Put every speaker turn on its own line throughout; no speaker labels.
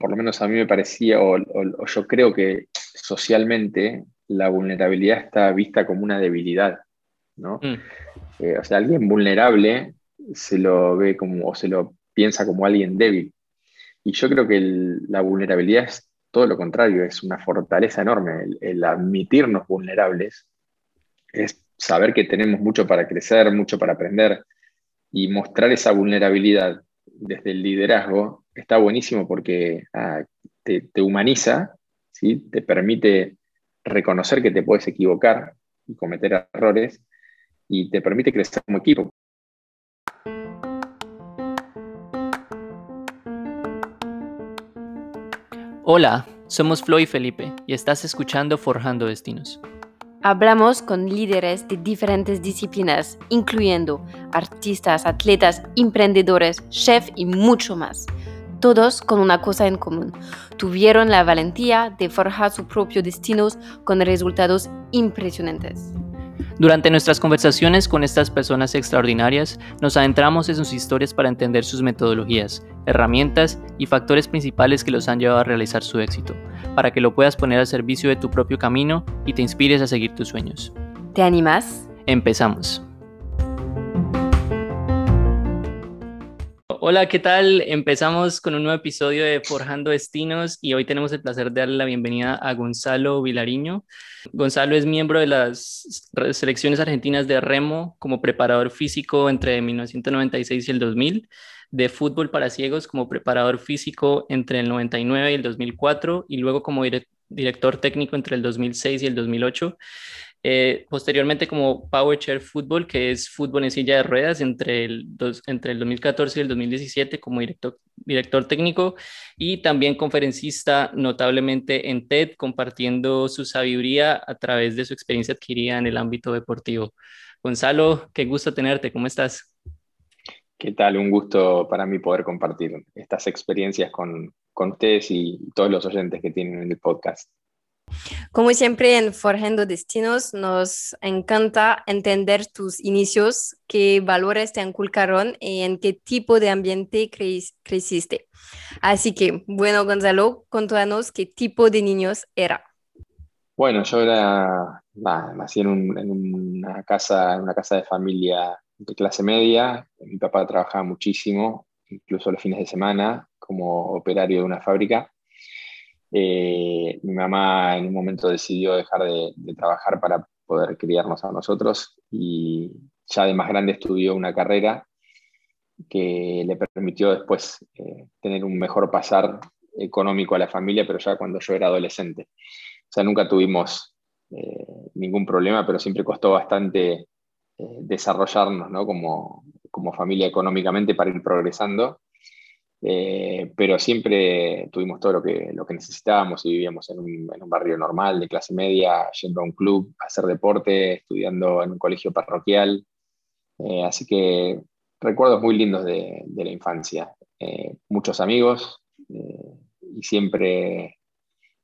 por lo menos a mí me parecía, o, yo creo que socialmente la vulnerabilidad está vista como una debilidad, ¿no? Mm. Eh, o sea, alguien vulnerable se lo ve como, o se lo piensa como alguien débil. Y yo creo que la vulnerabilidad es todo lo contrario, es una fortaleza enorme. el, admitirnos vulnerables es saber que tenemos mucho para crecer, mucho para aprender y mostrar esa vulnerabilidad desde el liderazgo está buenísimo porque ah, te, humaniza, ¿sí? te permite reconocer que te puedes equivocar y cometer errores y te permite crecer como equipo.
Hola, somos Flo y Felipe y estás escuchando Forjando Destinos.
Hablamos con líderes de diferentes disciplinas, incluyendo artistas, atletas, emprendedores, chefs y mucho más. Todos con una cosa en común. Tuvieron la valentía de forjar sus propios destinos con resultados impresionantes.
Durante nuestras conversaciones con estas personas extraordinarias, nos adentramos en sus historias para entender sus metodologías, herramientas y factores principales que los han llevado a realizar su éxito, para que lo puedas poner al servicio de tu propio camino y te inspires a seguir tus sueños.
¿Te animas?
Empezamos. Hola, ¿qué tal? Empezamos con un nuevo episodio de Forjando Destinos y hoy tenemos el placer de darle la bienvenida a Gonzalo Vilariño. Gonzalo es miembro de las selecciones argentinas de remo como preparador físico entre 1996 y el 2000, de fútbol para ciegos como preparador físico entre el 99 y el 2004 y luego como director técnico entre el 2006 y el 2008. Eh, posteriormente como Power Chair Football, que es fútbol en silla de ruedas entre el, entre el 2014 y el 2017 como director, director técnico y también conferencista notablemente en TED, compartiendo su sabiduría a través de su experiencia adquirida en el ámbito deportivo. Gonzalo, qué gusto tenerte, ¿cómo estás?
¿Qué tal? Un gusto para mí poder compartir estas experiencias con, con ustedes y todos los oyentes que tienen en el podcast.
Como siempre en Forjando Destinos, nos encanta entender tus inicios, qué valores te inculcaron y en qué tipo de ambiente creciste. Así que, bueno, Gonzalo, contanos qué tipo de niños era.
Bueno, yo era, nací en, una casa, en una casa de familia de clase media. Mi papá trabajaba muchísimo, incluso los fines de semana, como operario de una fábrica. Eh, mi mamá en un momento decidió dejar de, trabajar para poder criarnos a nosotros y ya de más grande estudió una carrera que le permitió después eh, tener un mejor pasar económico a la familia, pero ya cuando yo era adolescente. O sea, nunca tuvimos eh, ningún problema, pero siempre costó bastante desarrollarnos ¿no? como, como familia económicamente para ir progresando eh, pero siempre tuvimos todo lo que, lo que necesitábamos y vivíamos en un, barrio normal, de clase media, yendo a un club, a hacer deporte, estudiando en un colegio parroquial. Eh, así que recuerdos muy lindos de, de la infancia. Eh, muchos amigos y siempre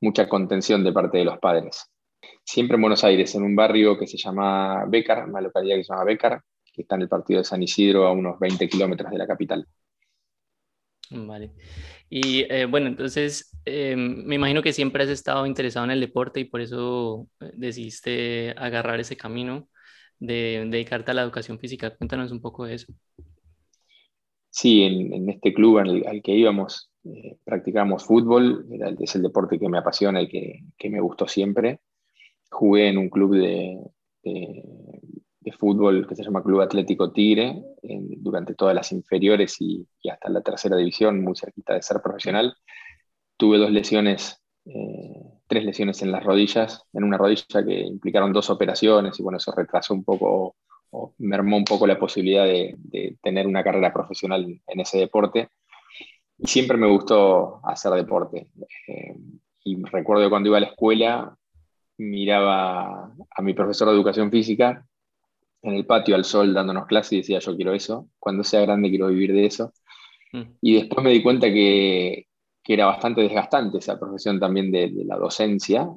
mucha contención de parte de los padres. Siempre en Buenos Aires, en un barrio que se llama Bécar, una localidad que se llama Bécar, que está en el partido de San Isidro, a unos 20 kilómetros de la capital.
Vale. Y eh, bueno, entonces em, me imagino que siempre has estado interesado en el deporte y por eso eh, decidiste agarrar ese camino de, dedicarte a la educación física. Cuéntanos un poco de eso.
Sí, en, este club al, que íbamos eh, practicábamos fútbol, es el deporte que me apasiona y que, que, me gustó siempre. Jugué en un club de fútbol que se llama Club Atlético Tigre durante todas las inferiores y, hasta la tercera división, muy cerquita de ser profesional. Tuve dos lesiones, eh, tres lesiones en las rodillas, en una rodilla que implicaron dos operaciones y bueno, eso retrasó un poco o mermó un poco la posibilidad de, tener una carrera profesional en ese deporte. Y siempre me gustó hacer deporte. Eh, y recuerdo cuando iba a la escuela, miraba a mi profesor de educación física en el patio al sol dándonos clases y decía, yo quiero eso, cuando sea grande quiero vivir de eso. Mm. Y después me di cuenta que, que, era bastante desgastante esa profesión también de, la docencia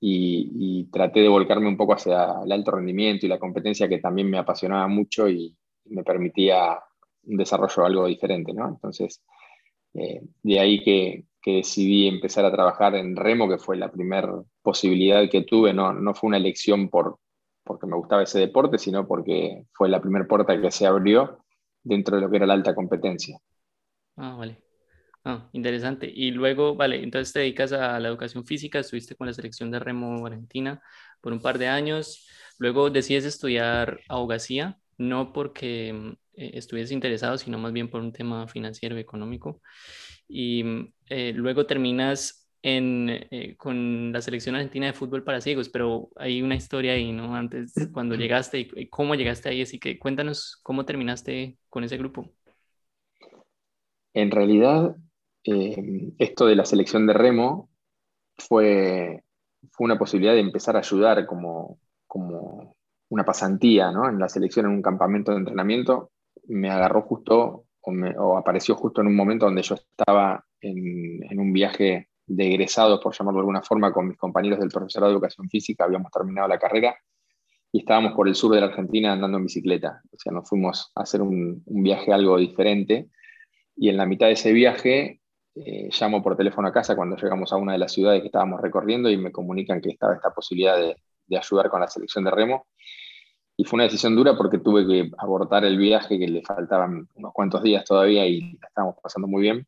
y, traté de volcarme un poco hacia el alto rendimiento y la competencia que también me apasionaba mucho y me permitía un desarrollo algo diferente, ¿no? Entonces, eh, de ahí que, que decidí empezar a trabajar en remo, que fue la primera posibilidad que tuve, no, no fue una elección por, porque me gustaba ese deporte, sino porque fue la primera puerta que se abrió dentro de lo que era la alta competencia.
Ah, vale. Ah, interesante. Y luego, vale, entonces te dedicas a la educación física, estuviste con la selección de remo argentina por un par de años, luego decides estudiar abogacía, no porque eh, estuvieses interesado, sino más bien por un tema financiero y económico. Y eh, luego terminas en, eh, con la selección argentina de fútbol para ciegos, pero hay una historia ahí, ¿no? Antes, cuando llegaste y, cómo llegaste ahí, así que cuéntanos cómo terminaste con ese grupo.
En realidad, eh, esto de la selección de remo fue, fue una posibilidad de empezar a ayudar como, como una pasantía ¿no? en la selección en un campamento de entrenamiento. Me agarró justo o, apareció justo en un momento donde yo estaba en, en, un viaje de egresados, por llamarlo de alguna forma, con mis compañeros del profesorado de educación física, habíamos terminado la carrera y estábamos por el sur de la Argentina andando en bicicleta. O sea, nos fuimos a hacer un, viaje algo diferente y en la mitad de ese viaje eh, llamo por teléfono a casa cuando llegamos a una de las ciudades que estábamos recorriendo y me comunican que estaba esta posibilidad de, ayudar con la selección de remo. Y fue una decisión dura porque tuve que abortar el viaje, que le faltaban unos cuantos días todavía y estábamos pasando muy bien.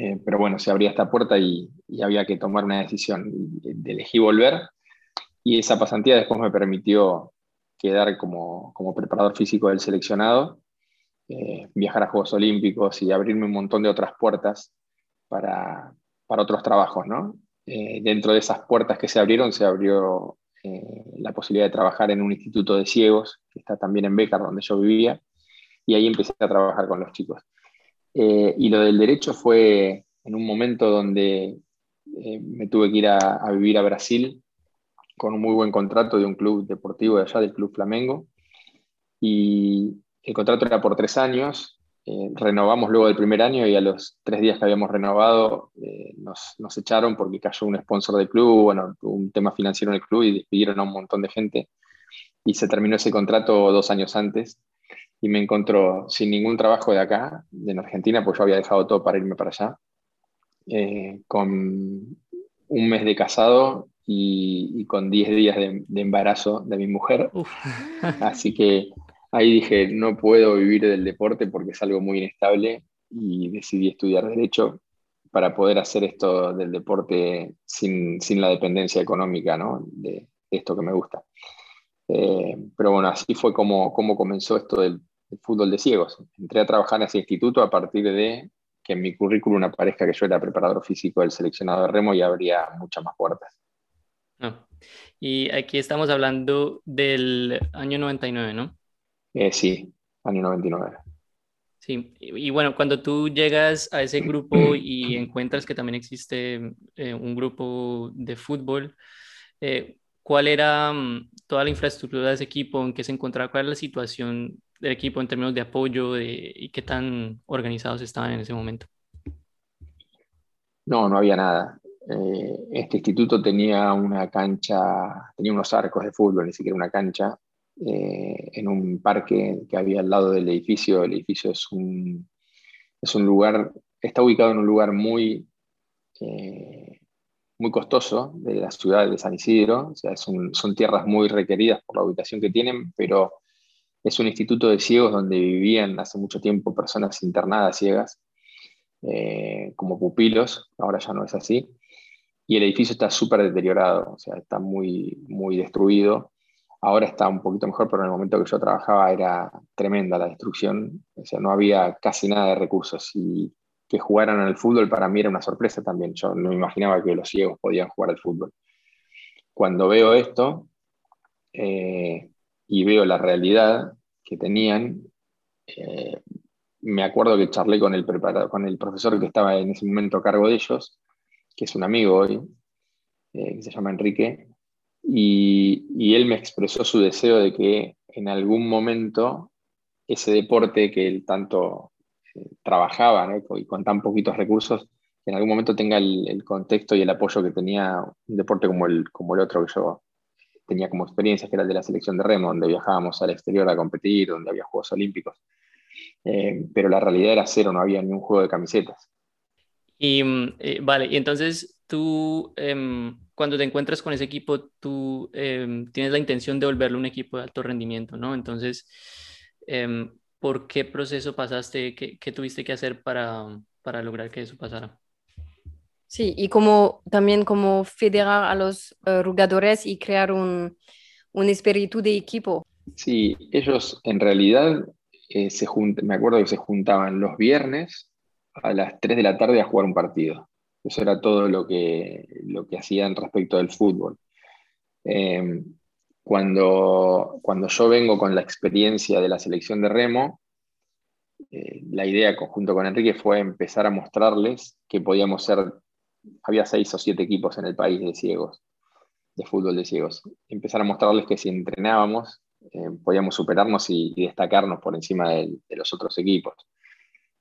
Eh, pero bueno, se abría esta puerta y, había que tomar una decisión. De, elegí volver y esa pasantía después me permitió quedar como, como preparador físico del seleccionado, eh, viajar a Juegos Olímpicos y abrirme un montón de otras puertas para, para otros trabajos, ¿no? Eh, dentro de esas puertas que se abrieron, se abrió la posibilidad de trabajar en un instituto de ciegos, que está también en Becar, donde yo vivía, y ahí empecé a trabajar con los chicos. Eh, y lo del derecho fue en un momento donde me tuve que ir a, vivir a Brasil con un muy buen contrato de un club deportivo de allá, del Club Flamengo, y el contrato era por tres años, eh, renovamos luego del primer año y a los tres días que habíamos renovado eh, nos, nos, echaron porque cayó un sponsor del club, bueno, un tema financiero en el club y despidieron a un montón de gente. Y se terminó ese contrato dos años antes y me encontró sin ningún trabajo de acá, de en Argentina, pues yo había dejado todo para irme para allá, eh, con un mes de casado y, con diez días de, embarazo de mi mujer. Así que ahí dije, no puedo vivir del deporte porque es algo muy inestable y decidí estudiar derecho para poder hacer esto del deporte sin, la dependencia económica ¿no? de, esto que me gusta. Eh, pero bueno, así fue como, como comenzó esto del, fútbol de ciegos. Entré a trabajar en ese instituto a partir de que en mi currículum aparezca que yo era preparador físico del seleccionado de remo y habría muchas más puertas.
Ah, y aquí estamos hablando del año 99, ¿no?
Eh, sí, año 99.
Sí, y, bueno, cuando tú llegas a ese grupo y encuentras que también existe eh, un grupo de fútbol, eh, ¿cuál era mm, toda la infraestructura de ese equipo? ¿En qué se encontraba? ¿Cuál era la situación del equipo en términos de apoyo y qué tan organizados estaban en ese momento?
No, no había nada. este instituto tenía una cancha, tenía unos arcos de fútbol, ni siquiera una cancha, eh, en un parque que había al lado del edificio. El edificio es un, es un lugar, está ubicado en un lugar muy, eh, muy costoso de la ciudad de San Isidro, o sea, son tierras muy requeridas por la ubicación que tienen, pero es un instituto de ciegos donde vivían hace mucho tiempo personas internadas ciegas, eh, como pupilos, ahora ya no es así, y el edificio está súper deteriorado, o sea, está muy, muy destruido. Ahora está un poquito mejor, pero en el momento que yo trabajaba era tremenda la destrucción. O sea, no había casi nada de recursos. Y que jugaran al fútbol para mí era una sorpresa también. Yo no imaginaba que los ciegos podían jugar al fútbol. Cuando veo esto eh, y veo la realidad que tenían, eh, me acuerdo que charlé con el, con el profesor que estaba en ese momento a cargo de ellos, que es un amigo hoy, eh, que se llama Enrique, y, él me expresó su deseo de que en algún momento ese deporte que él tanto eh, trabajaba y con tan poquitos recursos, en algún momento tenga el, contexto y el apoyo que tenía un deporte como el, como el otro que yo tenía como experiencia, que era de la selección de remo, donde viajábamos al exterior a competir, donde había Juegos Olímpicos. Eh, pero la realidad era cero, no había ni un juego de camisetas.
Y mm, eh, vale, y entonces tú, em, cuando te encuentras con ese equipo, tú em, tienes la intención de volverlo un equipo de alto rendimiento, ¿no? Entonces, em, ¿por qué proceso pasaste? ¿Qué, qué tuviste que hacer para, para lograr que eso pasara?
Sí, y como también como federar a los uh, jugadores y crear un, un, espíritu de equipo.
Sí, ellos en realidad eh, se me acuerdo que se juntaban los viernes a las 3 de la tarde a jugar un partido. Eso era todo lo que, lo que hacían respecto del fútbol. Eh, cuando, cuando yo vengo con la experiencia de la selección de remo, eh, la idea conjunto con Enrique fue empezar a mostrarles que podíamos ser, había seis o siete equipos en el país de ciegos, de fútbol de ciegos, empezar a mostrarles que si entrenábamos eh, podíamos superarnos y, destacarnos por encima de, los otros equipos.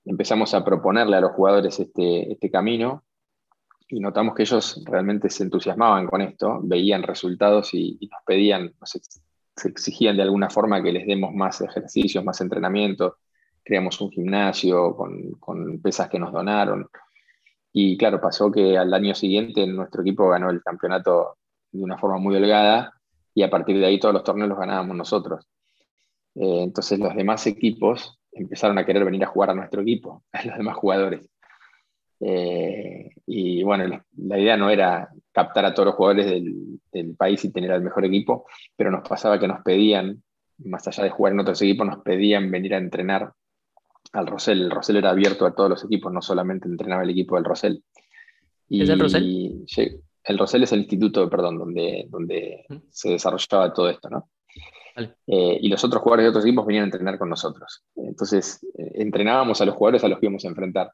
Empezamos a proponerle a los jugadores este, este camino y notamos que ellos realmente se entusiasmaban con esto, veían resultados y, nos pedían, se exigían de alguna forma que les demos más ejercicios, más entrenamiento, creamos un gimnasio con, con, pesas que nos donaron. Y claro, pasó que al año siguiente nuestro equipo ganó el campeonato de una forma muy holgada y a partir de ahí todos los torneos los ganábamos nosotros. Eh, entonces los demás equipos empezaron a querer venir a jugar a nuestro equipo, a los demás jugadores. Eh, y bueno, la, idea no era captar a todos los jugadores del, país y tener al mejor equipo, pero nos pasaba que nos pedían, más allá de jugar en otros equipos, nos pedían venir a entrenar al Rosell. El Rosell era abierto a todos los equipos, no solamente entrenaba el equipo del Rosell.
Y, ¿Es el Rosell?
el Rosell es el instituto, perdón, donde, donde se desarrollaba todo esto, ¿no? Eh, y los otros jugadores de otros equipos venían a entrenar con nosotros. Entonces, eh, entrenábamos a los jugadores a los que íbamos a enfrentar.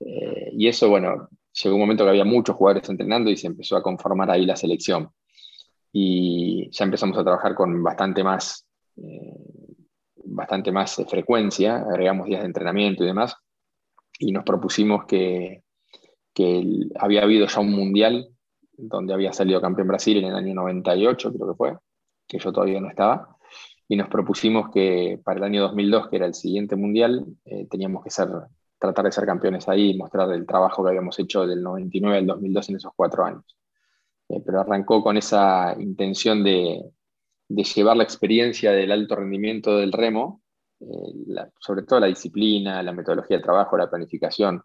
Eh, y eso, bueno, llegó un momento que había muchos jugadores entrenando y se empezó a conformar ahí la selección. Y ya empezamos a trabajar con bastante más, bastante más frecuencia, agregamos días de entrenamiento y demás. Y nos propusimos que, había habido ya un mundial donde había salido campeón Brasil en el año 98, creo que fue que yo todavía no estaba, y nos propusimos que para el año 2002, que era el siguiente mundial, eh, teníamos que ser, tratar de ser campeones ahí y mostrar el trabajo que habíamos hecho del 99 al 2002 en esos cuatro años. Eh, pero arrancó con esa intención de, de, llevar la experiencia del alto rendimiento del remo, eh, sobre todo la disciplina, la metodología de trabajo, la planificación,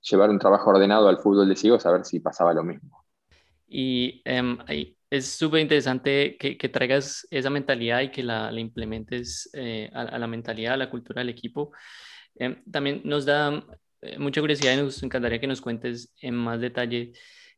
llevar un trabajo ordenado al fútbol de ciegos a ver si pasaba lo mismo.
Y em, es súper interesante que, traigas esa mentalidad y que la, implementes eh, a, la mentalidad, a la cultura del equipo. Em, también nos da eh, mucha curiosidad y nos encantaría que nos cuentes en más detalle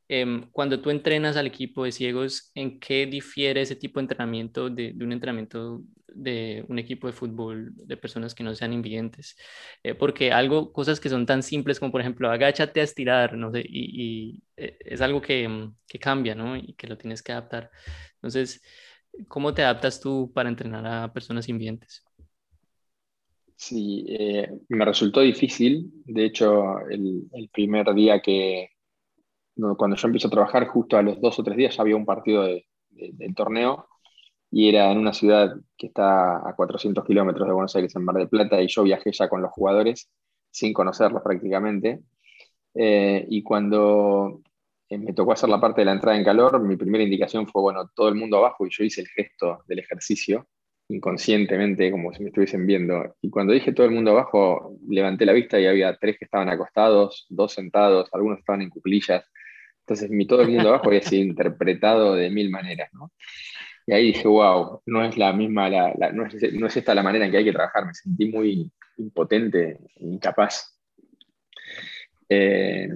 Em, cuando tú entrenas al equipo de ciegos, ¿en qué difiere ese tipo de entrenamiento de, un entrenamiento de un equipo de fútbol de personas que no sean invidentes? Eh, porque algo, cosas que son tan simples como por ejemplo, agáchate a estirar, no sé, y, eh, es algo que, mm, que, cambia, ¿no? Y que lo tienes que adaptar. Entonces, ¿cómo te adaptas tú para entrenar a personas invidentes?
Sí, eh, me resultó difícil. De hecho, el, el primer día que, cuando yo empiezo a trabajar, justo a los dos o tres días ya había un partido de, del torneo y era en una ciudad que está a 400 kilómetros de Buenos Aires, en Mar del Plata, y yo viajé ya con los jugadores sin conocerlos prácticamente. Eh, y cuando eh, me tocó hacer la parte de la entrada en calor, mi primera indicación fue, bueno, todo el mundo abajo y yo hice el gesto del ejercicio inconscientemente, como si me estuviesen viendo. Y cuando dije todo el mundo abajo, levanté la vista y había tres que estaban acostados, dos sentados, algunos estaban en cuclillas. Entonces, todo el mundo abajo había sido interpretado de mil maneras, ¿no? Y ahí dije, wow, no es la misma, no, es, esta la manera en que hay que trabajar. Me sentí muy impotente, incapaz. Eh,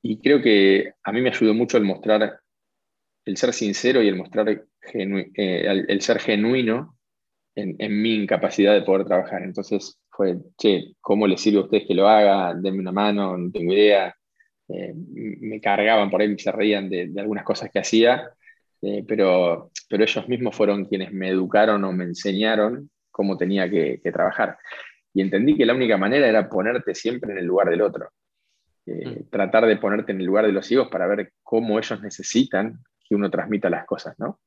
y creo que a mí me ayudó mucho el mostrar, el ser sincero y el mostrar, eh, el, ser genuino en, en, mi incapacidad de poder trabajar. Entonces fue, che, ¿cómo les sirve a ustedes que lo haga? Denme una mano, no tengo idea. Eh, me cargaban por ahí, se reían de, algunas cosas que hacía, eh, pero, pero ellos mismos fueron quienes me educaron o me enseñaron cómo tenía que, trabajar. Y entendí que la única manera era ponerte siempre en el lugar del otro. Eh, mm. Tratar de ponerte en el lugar de los hijos para ver cómo ellos necesitan que uno transmita las cosas, ¿no?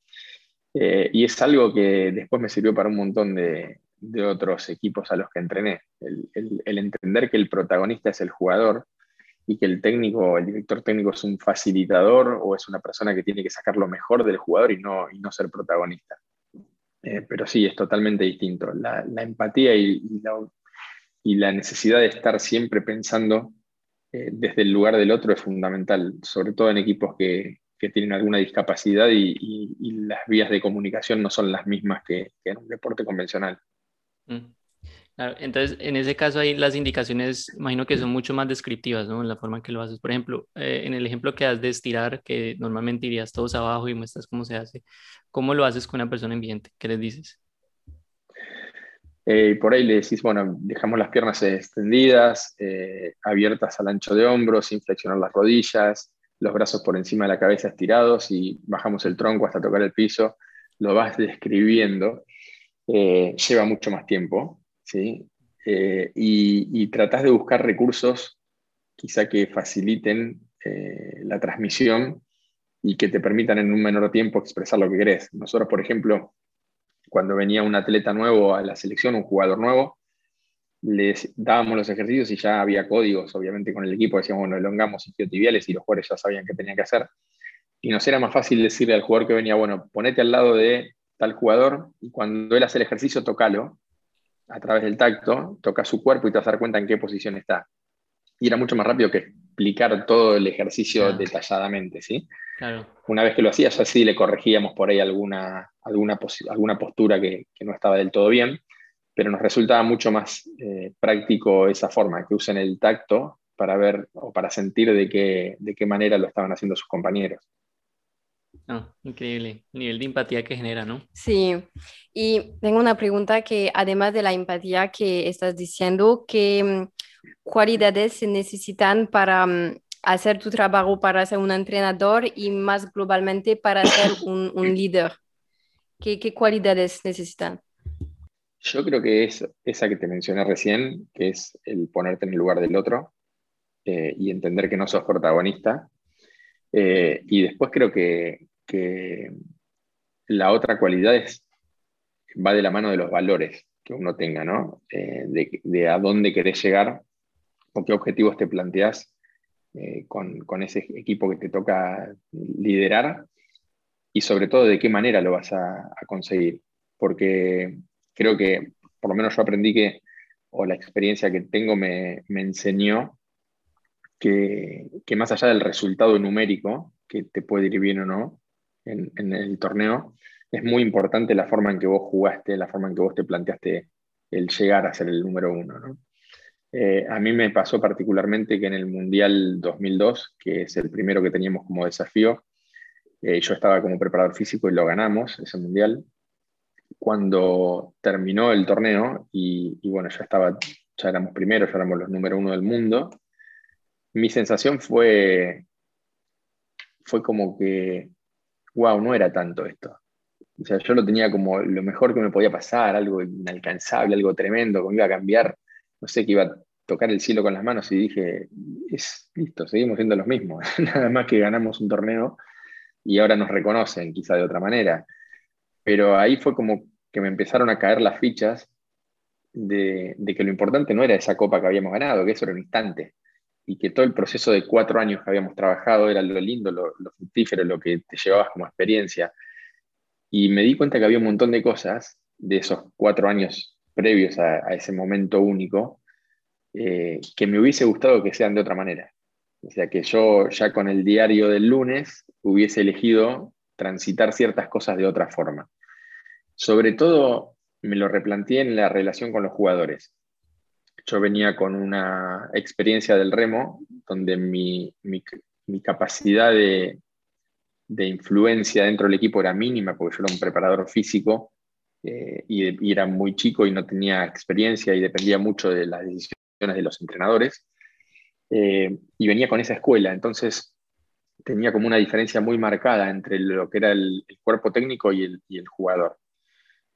y es algo que después me sirvió para un montón de, otros equipos a los que entrené. el, entender que el protagonista es el jugador y que el técnico, el director técnico es un facilitador o es una persona que tiene que sacar lo mejor del jugador y no, y no ser protagonista. Eh, pero sí, es totalmente distinto. La, empatía y, la, necesidad de estar siempre pensando eh, desde el lugar del otro es fundamental, sobre todo en equipos que, tienen alguna discapacidad y, las vías de comunicación no son las mismas que, en un deporte convencional.
Mm entonces, en ese caso ahí las indicaciones, imagino que son mucho más descriptivas, ¿no? En la forma en que lo haces. Por ejemplo, eh, en el ejemplo que das de estirar, que normalmente irías todos abajo y muestras cómo se hace, ¿cómo lo haces con una persona ambiente? ¿Qué les dices?
Eh, por ahí le decís, bueno, dejamos las piernas extendidas, eh, abiertas al ancho de hombros, sin flexionar las rodillas, los brazos por encima de la cabeza estirados y bajamos el tronco hasta tocar el piso. Lo vas describiendo. lleva mucho más tiempo, ¿sí? Eh, y, y tratás de buscar recursos quizá que faciliten eh, la transmisión y que te permitan en un menor tiempo expresar lo que querés. Nosotros, por ejemplo, cuando venía un atleta nuevo a la selección, un jugador nuevo, les dábamos los ejercicios y ya había códigos, obviamente, con el equipo. Decíamos, bueno, elongamos isquiotibiales y los jugadores ya sabían qué tenían que hacer. Y nos era más fácil decirle al jugador que venía, bueno, ponete al lado de tal jugador y cuando él hace el ejercicio, tocalo a través del tacto, toca su cuerpo y te vas a dar cuenta en qué posición está. Y era mucho más rápido que explicar todo el ejercicio detalladamente, ¿sí? Una vez que lo hacía, ya sí le corregíamos por ahí alguna, alguna, alguna postura que, no estaba del todo bien, pero nos resultaba mucho más eh, práctico esa forma, que usen el tacto para ver o para sentir de qué, de qué manera lo estaban haciendo sus compañeros.
Ah, increíble, el nivel de empatía que genera, ¿no?
Sí, y tengo una pregunta que además de la empatía que estás diciendo, ¿qué mm, cualidades se necesitan para mm, hacer tu trabajo, para ser un entrenador y más globalmente para ser un, líder? ¿Qué, ¿Qué, cualidades necesitan?
Yo creo que es esa que te mencioné recién, que es el ponerte en el lugar del otro eh, y entender que no sos protagonista. Eh, y después creo que, que la otra cualidad es, va de la mano de los valores que uno tenga, ¿no? Eh, de, a dónde querés llegar o qué objetivos te planteás eh, con, ese equipo que te toca liderar y sobre todo de qué manera lo vas a, conseguir. Porque creo que, por lo menos yo aprendí que, o la experiencia que tengo me, enseñó que, que, más allá del resultado numérico, que te puede ir bien o no, en, el torneo, es muy importante la forma en que vos jugaste, la forma en que vos te planteaste el llegar a ser el número uno. Eh, a mí me pasó particularmente que en el Mundial 2002, que es el primero que teníamos como desafío, eh, yo estaba como preparador físico y lo ganamos, ese Mundial. Cuando terminó el torneo y, y bueno, ya, estaba, ya éramos primeros, ya éramos los número uno del mundo, mi sensación fue, fue como que wow, no era tanto esto. O sea, yo lo tenía como lo mejor que me podía pasar, algo inalcanzable, algo tremendo, como iba a cambiar, no sé, que iba a tocar el cielo con las manos y dije, es listo, seguimos siendo los mismos, nada más que ganamos un torneo y ahora nos reconocen quizá de otra manera. Pero ahí fue como que me empezaron a caer las fichas de, que lo importante no era esa copa que habíamos ganado, que eso era un instante y que todo el proceso de cuatro años que habíamos trabajado era lo lindo, lo, fructífero, lo que te llevabas como experiencia. Y me di cuenta que había un montón de cosas de esos cuatro años previos a, ese momento único eh, que me hubiese gustado que sean de otra manera. O sea, que yo ya con el diario del lunes hubiese elegido transitar ciertas cosas de otra forma. Sobre todo me lo replanteé en la relación con los jugadores yo venía con una experiencia del remo donde mi, capacidad de, influencia dentro del equipo era mínima porque yo era un preparador físico eh, y, era muy chico y no tenía experiencia y dependía mucho de las decisiones de los entrenadores. Eh, y venía con esa escuela, entonces tenía como una diferencia muy marcada entre lo que era el, cuerpo técnico y el, y el jugador.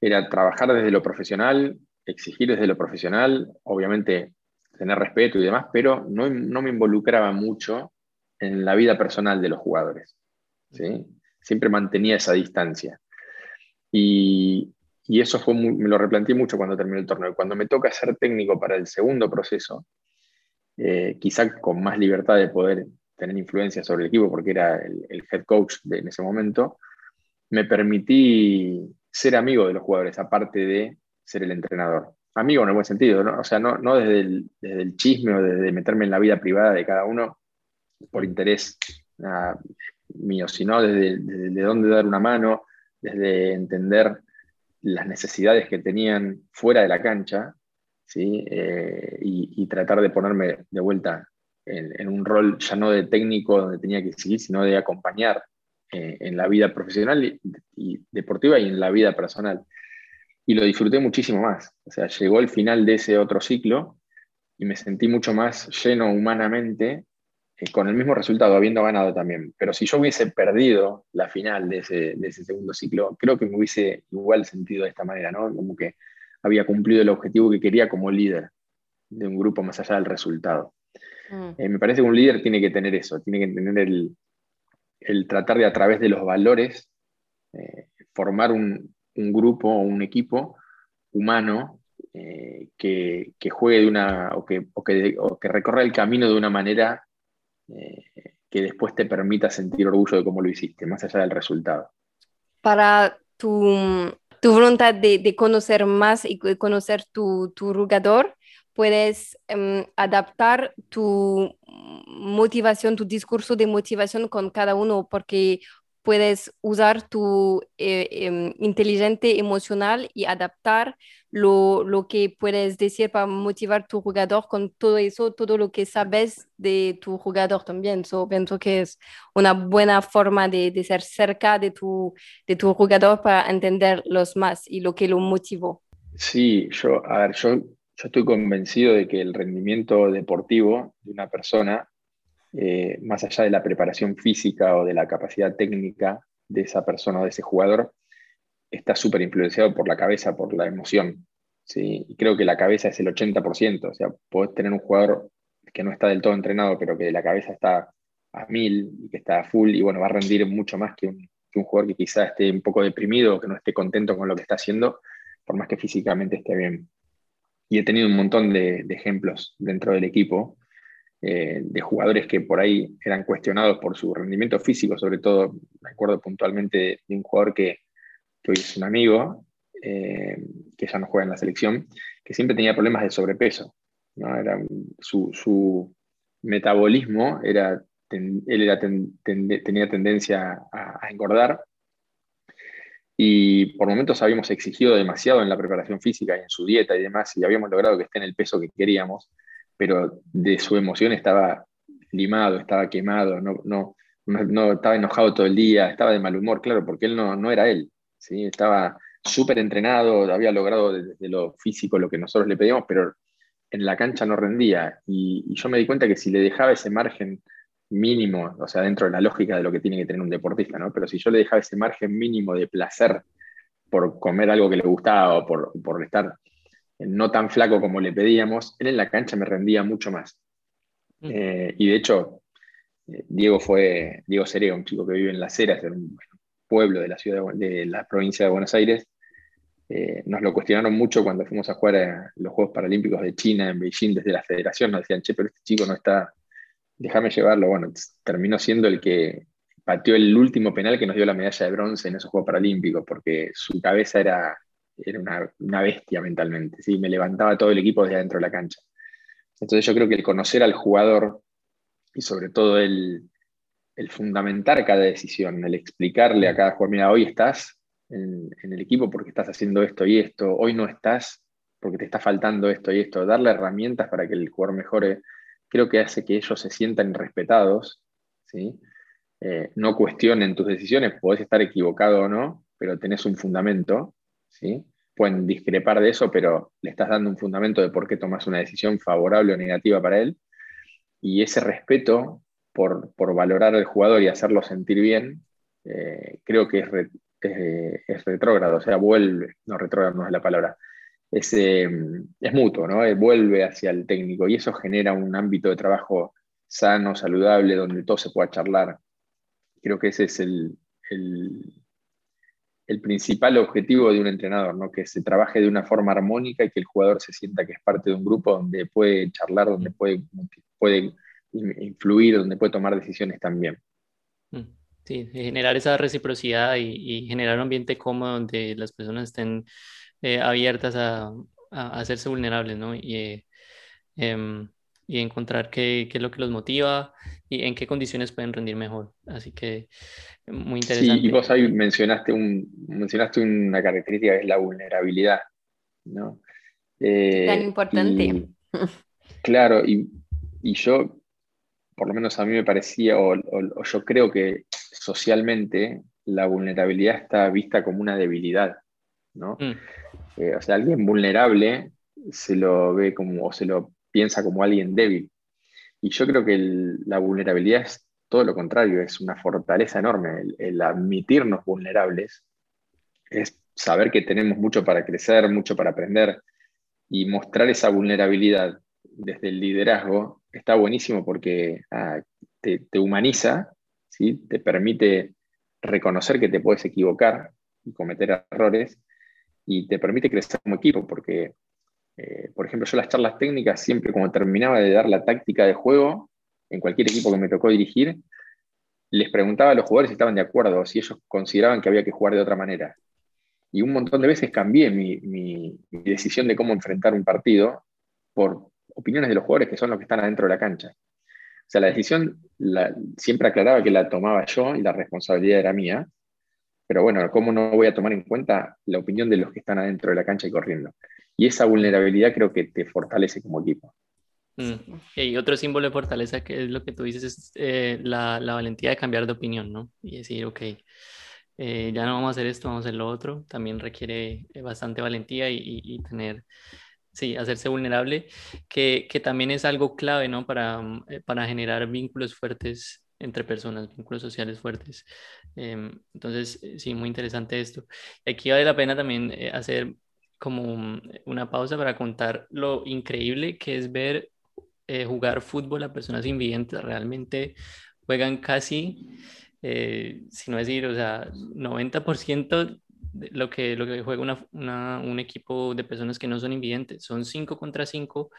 Era trabajar desde lo profesional, exigir desde lo profesional, obviamente tener respeto y demás, pero no, me involucraba mucho en la vida personal de los jugadores. ¿sí? Siempre mantenía esa distancia. Y, eso fue me lo replanteé mucho cuando terminé el torneo. Cuando me toca ser técnico para el segundo proceso, eh, quizá con más libertad de poder tener influencia sobre el equipo porque era el, head coach de, en ese momento, me permití ser amigo de los jugadores, aparte de ser el entrenador. Amigo en el buen sentido, ¿no? o sea, no, desde, el, chisme o desde meterme en la vida privada de cada uno por interés ah, mío, sino desde, desde, dónde dar una mano, desde entender las necesidades que tenían fuera de la cancha ¿sí? Eh, y, tratar de ponerme de vuelta en, un rol ya no de técnico donde tenía que seguir, sino de acompañar eh, en la vida profesional y, deportiva y en la vida personal. Y lo disfruté muchísimo más. O sea, llegó el final de ese otro ciclo y me sentí mucho más lleno humanamente eh, con el mismo resultado, habiendo ganado también. Pero si yo hubiese perdido la final de ese, de ese segundo ciclo, creo que me hubiese igual sentido de esta manera, ¿no? Como que había cumplido el objetivo que quería como líder de un grupo más allá del resultado. Mm. Eh, me parece que un líder tiene que tener eso, tiene que tener el, el tratar de a través de los valores eh, formar un, un, grupo o un equipo humano eh, que, que, juegue de una o que, o que, recorra el camino de una manera que después te permita sentir orgullo de cómo lo hiciste, más allá del resultado.
Para tu tu voluntad de, conocer más y conocer tu, tu jugador, puedes em, adaptar tu motivación, tu discurso de motivación con cada uno, porque puedes usar tu eh, em, inteligente emocional y adaptar lo, lo, que puedes decir para motivar tu jugador con todo eso, todo lo que sabes de tu jugador también. So, pienso que es una buena forma de, de, ser cerca de tu, de tu jugador para entender los más y lo que lo motivó.
Sí, yo, a ver, yo, yo estoy convencido de que el rendimiento deportivo de una persona eh, más allá de la preparación física o de la capacidad técnica de esa persona o de ese jugador, está súper influenciado por la cabeza, por la emoción. ¿sí? Y creo que la cabeza es el 80%, o sea, puedes tener un jugador que no está del todo entrenado, pero que la cabeza está a mil y que está a full, y bueno, va a rendir mucho más que un, jugador que quizá esté un poco deprimido o que no esté contento con lo que está haciendo, por más que físicamente esté bien. Y he tenido un montón de ejemplos dentro del equipo eh, de jugadores que por ahí eran cuestionados por su rendimiento físico, sobre todo, me acuerdo puntualmente de un jugador que, hoy es un amigo, eh, que ya no juega en la selección, que siempre tenía problemas de sobrepeso. Era, su, metabolismo era, él era tenía tendencia a, engordar y por momentos habíamos exigido demasiado en la preparación física y en su dieta y demás, y habíamos logrado que esté en el peso que queríamos, pero de su emoción estaba limado, estaba quemado, no, no, no, estaba enojado todo el día, estaba de mal humor, claro, porque él no, no era él, ¿sí? estaba súper entrenado, había logrado desde lo físico lo que nosotros le pedíamos, pero en la cancha no rendía. Y, yo me di cuenta que si le dejaba ese margen mínimo, o sea, dentro de la lógica de lo que tiene que tener un deportista, ¿no? Pero si yo le dejaba ese margen mínimo de placer por comer algo que le gustaba o por, por estar no tan flaco como le pedíamos, él en la cancha me rendía mucho más. Mm. Eh, y de hecho, eh, Diego fue, Diego Cerea, un chico que vive en Las Heras, en un pueblo de la, ciudad de, la provincia de Buenos Aires, eh, nos lo cuestionaron mucho cuando fuimos a jugar a los Juegos Paralímpicos de China en Beijing desde la federación, nos decían, che, pero este chico no está, déjame llevarlo. Bueno, terminó siendo el que pateó el último penal que nos dio la medalla de bronce en esos Juegos Paralímpicos, porque su cabeza era era una, bestia mentalmente, ¿sí? me levantaba todo el equipo desde adentro de la cancha. Entonces yo creo que el conocer al jugador y sobre todo el, fundamentar cada decisión, el explicarle a cada jugador, mira, hoy estás en, el equipo porque estás haciendo esto y esto, hoy no estás porque te está faltando esto y esto, darle herramientas para que el jugador mejore, creo que hace que ellos se sientan respetados, ¿sí? Eh, no cuestionen tus decisiones, podés estar equivocado o no, pero tenés un fundamento Pueden discrepar de eso, pero le estás dando un fundamento de por qué tomas una decisión favorable o negativa para él. Y ese respeto por, valorar al jugador y hacerlo sentir bien, eh, creo que es, es, retrógrado, o sea, vuelve, no retrógrado no es la palabra, es, eh, es mutuo, ¿no? Eh, vuelve hacia el técnico y eso genera un ámbito de trabajo sano, saludable, donde todo se pueda charlar. Creo que ese es el principal objetivo de un entrenador, ¿no? que se trabaje de una forma armónica y que el jugador se sienta que es parte de un grupo donde puede charlar, donde puede, puede influir, donde puede tomar decisiones también.
Mm, sí, generar esa reciprocidad y, generar un ambiente cómodo donde las personas estén eh, abiertas a, a, hacerse vulnerables, ¿no? Y, eh, em, y encontrar qué, qué, es lo que los motiva y en qué condiciones pueden rendir mejor. Así que muy interesante.
Sí, y vos ahí mencionaste, un, mencionaste una característica que es la vulnerabilidad, ¿no?
Eh, Tan importante.
claro, y, y, yo, por lo menos a mí me parecía, o, o, yo creo que socialmente la vulnerabilidad está vista como una debilidad, ¿no? Mm. Eh, o sea, alguien vulnerable se lo ve como, o se lo piensa como alguien débil. Y yo creo que la vulnerabilidad es todo lo contrario, es una fortaleza enorme. El, admitirnos vulnerables es saber que tenemos mucho para crecer, mucho para aprender y mostrar esa vulnerabilidad desde el liderazgo está buenísimo porque ah, te, humaniza, ¿sí? te permite reconocer que te puedes equivocar y cometer errores y te permite crecer como equipo porque, eh, por ejemplo, yo las charlas técnicas siempre como terminaba de dar la táctica de juego, en cualquier equipo que me tocó dirigir, les preguntaba a los jugadores si estaban de acuerdo si ellos consideraban que había que jugar de otra manera. Y un montón de veces cambié mi, decisión de cómo enfrentar un partido por opiniones de los jugadores que son los que están adentro de la cancha. O sea, la decisión siempre aclaraba que la tomaba yo y la responsabilidad era mía. Pero bueno, ¿cómo no voy a tomar en cuenta la opinión de los que están adentro de la cancha y corriendo? Y esa vulnerabilidad creo que te fortalece como equipo.
Mm. Y otro símbolo de fortaleza que es lo que tú dices es eh, la, la, valentía de cambiar de opinión, ¿no? Y decir, ok, eh, ya no vamos a hacer esto, vamos a hacer lo otro. También requiere eh, bastante valentía y, y, tener, sí, hacerse vulnerable, que, que, también es algo clave, ¿no? Para, mm, para generar vínculos fuertes entre personas, vínculos sociales fuertes. Em, entonces, sí, muy interesante esto. Aquí vale la pena también hacer como una pausa para contar lo increíble que es ver eh, jugar fútbol a personas invidentes. Realmente juegan casi, eh, si no decir, o sea, 90% de lo que, lo que juega un equipo de personas que no son invidentes. Son 5 contra 5,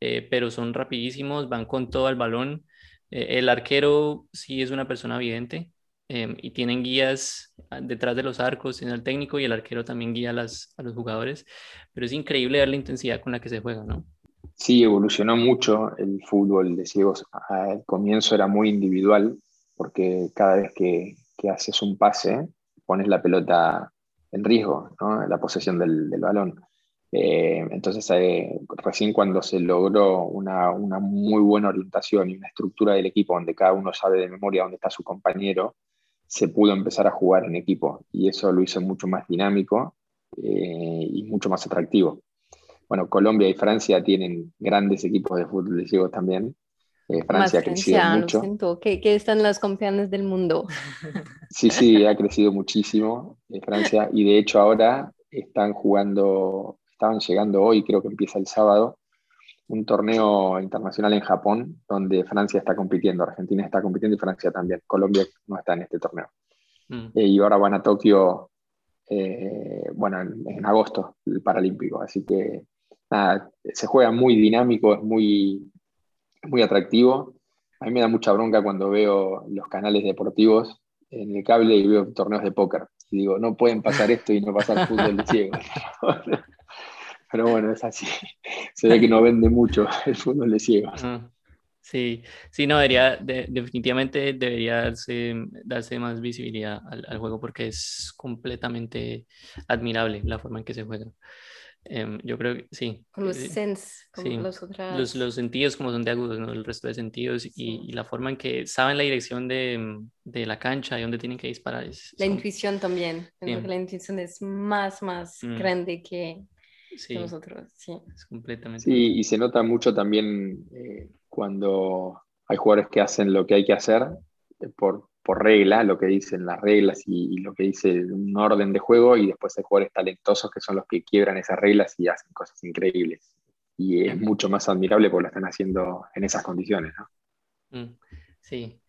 eh, pero son rapidísimos, van con todo al balón. el arquero sí es una persona vidente, em, y tienen guías detrás de los arcos, en el técnico y el arquero también guía a, las, a los jugadores, pero es increíble ver la intensidad con la que se juega, ¿no?
Sí, evolucionó mucho el fútbol de ciegos. Al comienzo era muy individual, porque cada vez que, haces un pase, pones la pelota en riesgo, la posesión del, balón. Eh, entonces, eh, recién cuando se logró una, muy buena orientación y una estructura del equipo donde cada uno sabe de memoria dónde está su compañero, se pudo empezar a jugar en equipo y eso lo hizo mucho más dinámico eh, y mucho más atractivo bueno, Colombia y Francia tienen grandes equipos de fútbol de ciegos también. Eh, Francia ha crecido mucho.
¿Qué, están las campeones del mundo?
Sí, sí, ha crecido muchísimo eh, Francia y de hecho ahora están jugando, estaban llegando hoy, creo que empieza el sábado, un torneo internacional en Japón donde Francia está compitiendo, Argentina está compitiendo y Francia también. Colombia no está en este torneo. Mm. Eh, y ahora van a Tokio, bueno, en, en, agosto, el Paralímpico. Así que se juega muy dinámico, es muy, muy atractivo. A mí me da mucha bronca cuando veo los canales deportivos en el cable y veo torneos de póker. Y digo, no pueden pasar esto y no pasar fútbol de ciego. Pero bueno, es así. Se ve que no vende mucho el fútbol de ciegos. Ah,
sí, sí, no, debería, definitivamente debería darse, darse más visibilidad al, al, juego porque es completamente admirable la forma en que se juega. Em, yo creo que sí.
los eh, sens, como
los, otros... los, sentidos como son de agudos, ¿no? el resto de sentidos y, la forma en que saben la dirección de, de la cancha y dónde tienen que disparar. Es,
la intuición también. la intuición es más, más mm. grande que, nosotros. Sí.
Es completamente.
Sí, y se nota mucho también eh, cuando hay jugadores que hacen lo que hay que hacer eh, por, por regla, lo que dicen las reglas y, lo que dice un orden de juego, y después hay jugadores talentosos que son los que quiebran esas reglas y hacen cosas increíbles. Y es mucho más admirable porque lo están haciendo en esas condiciones, ¿no?
Mm, sí.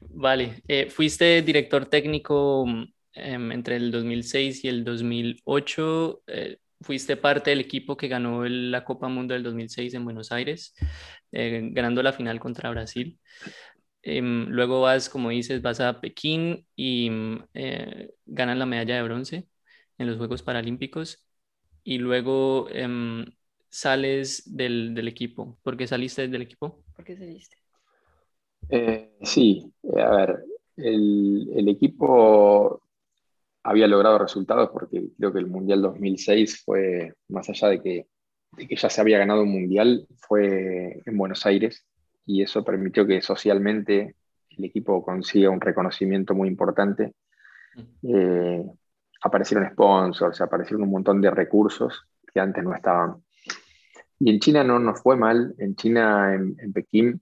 Vale. Eh, fuiste director técnico em, entre el 2006 y el 2008 eh, fuiste parte del equipo que ganó la Copa Mundo del 2006 en Buenos Aires, eh, ganando la final contra Brasil. Em, luego vas, como dices, vas a Pekín y mm, eh, ganas la medalla de bronce en los Juegos Paralímpicos y luego em, sales del, del, equipo. ¿Por qué saliste del equipo?
¿Por qué saliste?
Eh, sí, eh, a ver, el, el, equipo había logrado resultados porque creo que el Mundial 2006 fue, más allá de que, de que ya se había ganado un Mundial, fue en Buenos Aires y eso permitió que socialmente el equipo consiga un reconocimiento muy importante. Eh, aparecieron sponsors, aparecieron un montón de recursos que antes no estaban. Y en China no nos fue mal. En China, en, Pekín,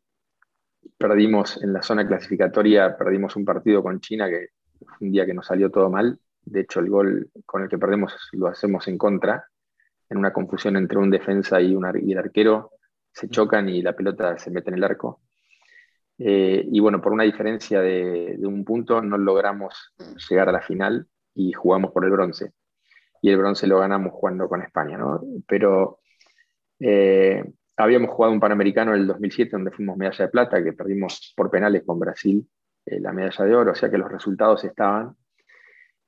perdimos en la zona clasificatoria, perdimos un partido con China que fue un día que nos salió todo mal. De hecho, el gol con el que perdemos lo hacemos en contra, en una confusión entre un defensa y, un, y el arquero se chocan y la pelota se mete en el arco. Eh, y bueno, por una diferencia de, un punto no logramos llegar a la final y jugamos por el bronce. Y el bronce lo ganamos jugando con España, ¿no? Pero eh, habíamos jugado un Panamericano en el 2007 donde fuimos medalla de plata, que perdimos por penales con Brasil eh, la medalla de oro, o sea que los resultados estaban.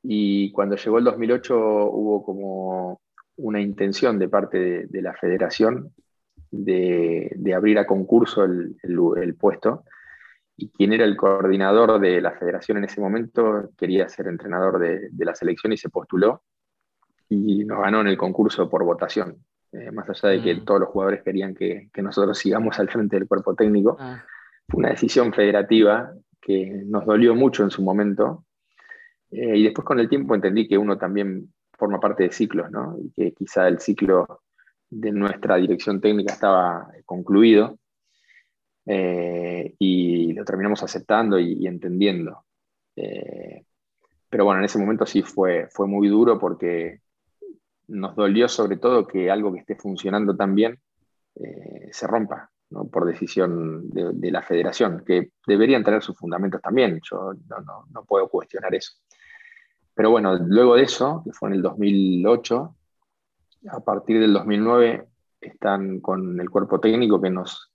Y cuando llegó el 2008 hubo como una intención de parte de la federación de, abrir a concurso el, puesto y quien era el coordinador de la federación en ese momento quería ser entrenador de, la selección y se postuló y nos ganó en el concurso por votación. Eh, más allá de que mm. todos los jugadores querían que, nosotros sigamos al frente del cuerpo técnico, ah. fue una decisión federativa que nos dolió mucho en su momento. Eh, y después con el tiempo entendí que uno también forma parte de ciclos, ¿no? Y que quizá el ciclo de nuestra dirección técnica estaba concluido eh, y lo terminamos aceptando y, entendiendo. Eh, pero bueno, en ese momento sí fue, fue muy duro porque nos dolió sobre todo que algo que esté funcionando tan bien se rompa por decisión de, la federación, que deberían tener sus fundamentos también, yo no, no puedo cuestionar eso. Pero bueno, luego de eso, que fue en el 2008, a partir del 2009 están con el cuerpo técnico que nos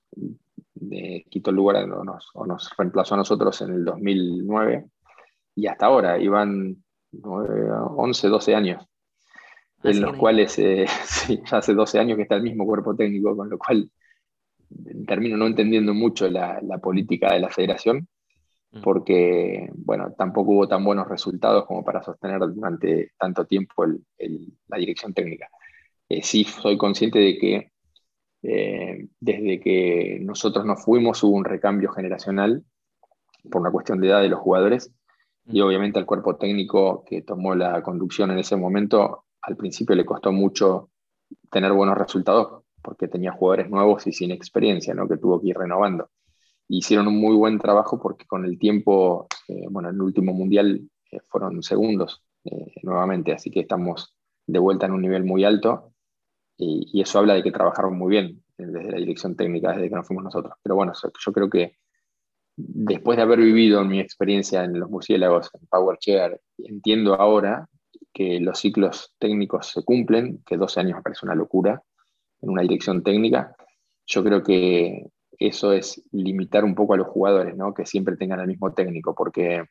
eh, quitó el lugar o nos, nos, reemplazó a nosotros en el 2009 y hasta ahora, iban 11, 12 años, en los cuales eh, ya hace 12 años que está el mismo cuerpo técnico, con lo cual termino no entendiendo mucho la, política de la federación. Porque, bueno, tampoco hubo tan buenos resultados como para sostener durante tanto tiempo la dirección técnica. Eh, sí soy consciente de que eh, desde que nosotros nos fuimos hubo un recambio generacional por una cuestión de edad de los jugadores y obviamente al cuerpo técnico que tomó la conducción en ese momento, al principio le costó mucho tener buenos resultados porque tenía jugadores nuevos y sin experiencia, ¿no? que tuvo que ir renovando. Hicieron un muy buen trabajo porque con el tiempo, eh, bueno, en el último mundial fueron segundos nuevamente, así que estamos de vuelta en un nivel muy alto y, eso habla de que trabajaron muy bien desde la dirección técnica, desde que nos fuimos nosotros. Pero bueno, yo creo que después de haber vivido mi experiencia en los murciélagos, en PowerChair, entiendo ahora que los ciclos técnicos se cumplen, que 12 años me parece una locura en una dirección técnica. Yo creo que eso es limitar un poco a los jugadores, ¿no? que siempre tengan el mismo técnico, porque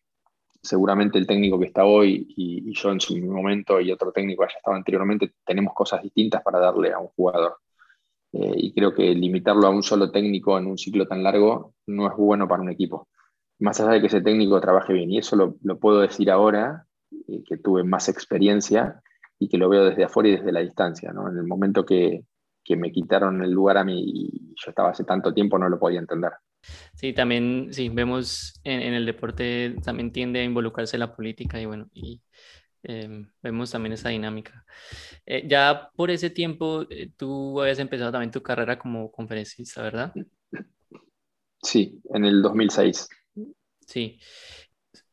seguramente el técnico que está hoy y, yo en su momento y otro técnico que haya estado anteriormente, tenemos cosas distintas para darle a un jugador. Eh, y creo que limitarlo a un solo técnico en un ciclo tan largo no es bueno para un equipo. Más allá de que ese técnico trabaje bien, y eso lo, puedo decir ahora, eh, que tuve más experiencia y que lo veo desde afuera y desde la distancia. ¿no? En el momento que, que me quitaron el lugar a mí y yo estaba hace tanto tiempo, no lo podía entender.
Sí, también, sí, vemos en, el deporte también tiende a involucrarse la política y bueno, y em, vemos también esa dinámica. Eh, ya por ese tiempo, eh, tú habías empezado también tu carrera como conferencista, ¿verdad?
Sí, en el 2006.
Sí.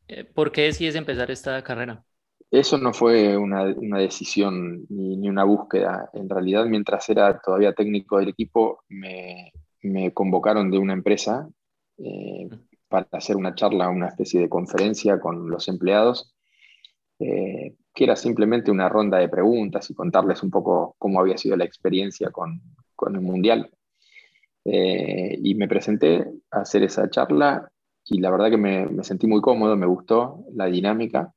Eh, ¿Por qué decides empezar esta carrera?
Eso no fue una, una decisión ni, ni, una búsqueda. En realidad, mientras era todavía técnico del equipo, me, me convocaron de una empresa eh, para hacer una charla, una especie de conferencia con los empleados. eh, que era simplemente una ronda de preguntas y contarles un poco cómo había sido la experiencia con, el Mundial. Eh, y me presenté a hacer esa charla y la verdad que me, me, sentí muy cómodo, me gustó la dinámica.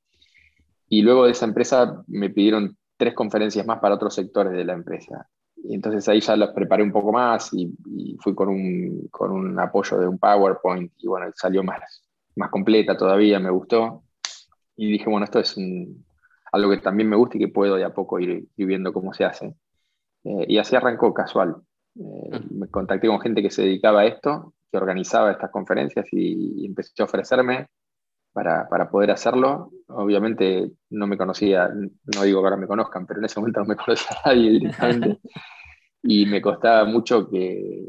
Y luego de esa empresa me pidieron tres conferencias más para otros sectores de la empresa. Y entonces ahí ya las preparé un poco más y, fui con un, con un, apoyo de un PowerPoint y bueno, salió más, más completa todavía, me gustó. Y dije, bueno, esto es algo que también me gusta y que puedo de a poco ir, viendo cómo se hace. Eh, y así arrancó casual. Eh, me contacté con gente que se dedicaba a esto, que organizaba estas conferencias y, y empecé a ofrecerme para, para, poder hacerlo. Obviamente no me conocía, no digo que ahora me conozcan, pero en ese momento no me conocía a nadie directamente. y me costaba mucho que,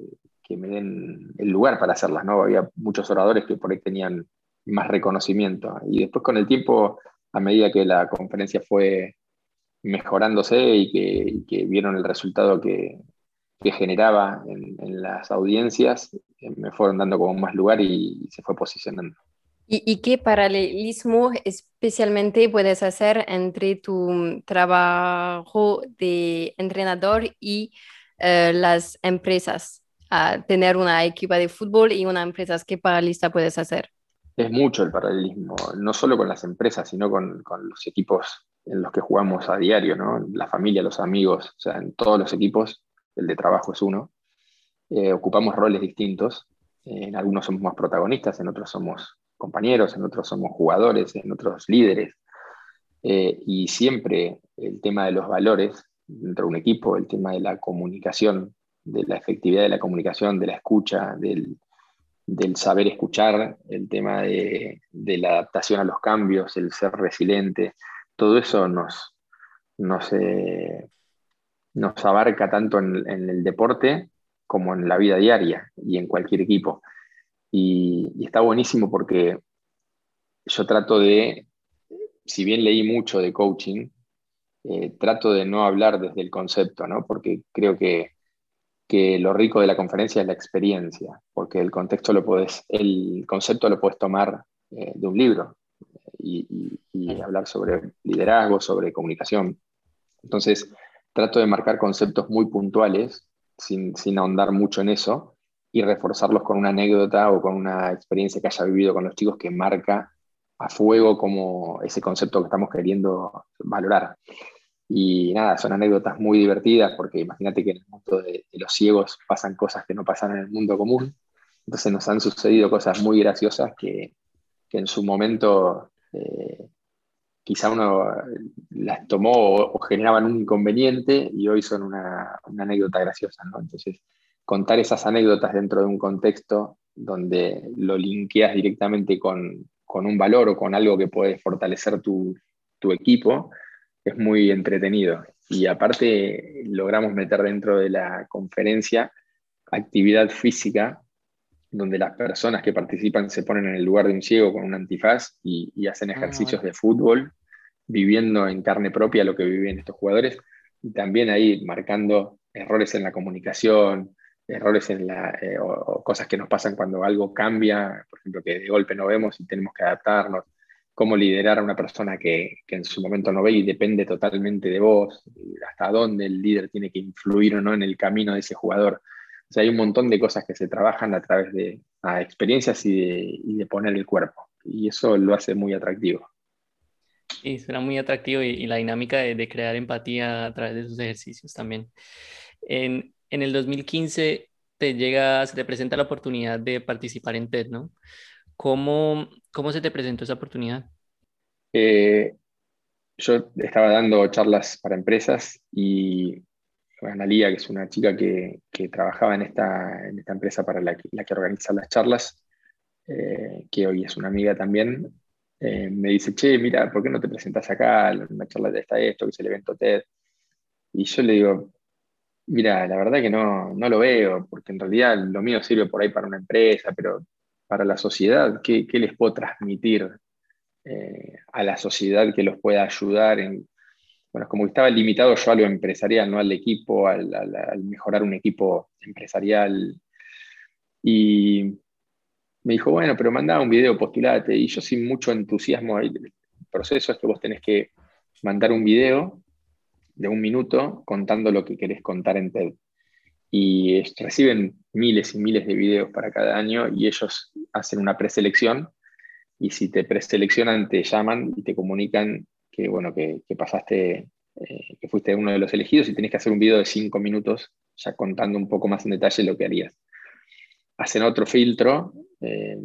que, me den el lugar para hacerlas, ¿no? Había muchos oradores que por ahí tenían más reconocimiento. Y después con el tiempo, a medida que la conferencia fue mejorándose y que, que vieron el resultado que, que generaba en, en, las audiencias, eh, me fueron dando como más lugar y se fue posicionando.
¿Y, qué paralelismo especialmente puedes hacer entre tu trabajo de entrenador y eh, las empresas? A tener una equipa de fútbol y una empresa, ¿qué paralista puedes hacer?
Es mucho el paralelismo, no solo con las empresas, sino con, con los equipos en los que jugamos a diario, ¿no? La familia, los amigos, o sea, en todos los equipos, el de trabajo es uno. Eh, ocupamos roles distintos, en algunos somos más protagonistas, en otros somos compañeros, en otros somos jugadores, en otros líderes. Eh, y siempre el tema de los valores dentro de un equipo, el tema de la comunicación, de la efectividad de la comunicación, de la escucha, del, saber escuchar, el tema de, la adaptación a los cambios, el ser resiliente, todo eso nos, nos, eh, nos abarca tanto en el deporte como en la vida diaria y en cualquier equipo. Y, está buenísimo porque yo trato de, si bien leí mucho de coaching, eh, trato de no hablar desde el concepto, ¿no? porque creo que, que, lo rico de la conferencia es la experiencia, porque el contexto lo puedes, el concepto lo puedes tomar eh, de un libro y, y, hablar sobre liderazgo, sobre comunicación. Entonces, trato de marcar conceptos muy puntuales, sin, sin ahondar mucho en eso, y reforzarlos con una anécdota o con una experiencia que haya vivido con los chicos que marca a fuego como ese concepto que estamos queriendo valorar. Y nada, son anécdotas muy divertidas porque imagínate que en el mundo de, los ciegos pasan cosas que no pasan en el mundo común. Entonces nos han sucedido cosas muy graciosas que, que en su momento eh, quizá uno las tomó o, generaban un inconveniente y hoy son una, una anécdota graciosa. ¿no? Entonces contar esas anécdotas dentro de un contexto donde lo linkeas directamente con, un valor o con algo que puede fortalecer tu, equipo, es muy entretenido. Y aparte logramos meter dentro de la conferencia actividad física, donde las personas que participan se ponen en el lugar de un ciego con un antifaz y, hacen ah, ejercicios de fútbol, viviendo en carne propia lo que viven estos jugadores, y también ahí marcando errores en la comunicación, errores en la, eh, o, cosas que nos pasan cuando algo cambia, por ejemplo, que de golpe no vemos y tenemos que adaptarnos, cómo liderar a una persona que, que en su momento no ve y depende totalmente de vos, hasta dónde el líder tiene que influir o no en el camino de ese jugador. O sea, hay un montón de cosas que se trabajan a través de experiencias y de, y de, poner el cuerpo. Y eso lo hace muy atractivo.
Sí, será muy atractivo y, y la dinámica de, de, crear empatía a través de esos ejercicios también. En, en el 2015 te llega, se te presenta la oportunidad de participar en TED, ¿no? ¿Cómo, cómo se te presentó esa oportunidad?
Eh, yo estaba dando charlas para empresas y Analia, que es una chica que, que trabajaba en esta, en esta, empresa para la que, la que organiza las charlas, eh, que hoy es una amiga también, eh, me dice, che, mira, ¿por qué no te presentas acá? Una charla de esta esto, que es el evento TED. Y yo le digo, Mira, la verdad que no, no lo veo, porque en realidad lo mío sirve por ahí para una empresa, pero para la sociedad, ¿qué, qué les puedo transmitir eh, a la sociedad que los pueda ayudar en, bueno, como estaba limitado yo a lo empresarial, no al equipo, al, mejorar un equipo empresarial. Y me dijo, bueno, pero mandaba un video, postulate. Y yo sin mucho entusiasmo, proceso es que vos tenés que mandar un video de un minuto contando lo que querés contar en TED. Y reciben miles y miles de videos para cada año y ellos hacen una preselección y si te preseleccionan te llaman y te comunican que, bueno, que, pasaste, eh, que fuiste uno de los elegidos y tenés que hacer un video de cinco minutos ya contando un poco más en detalle lo que harías. Hacen otro filtro eh,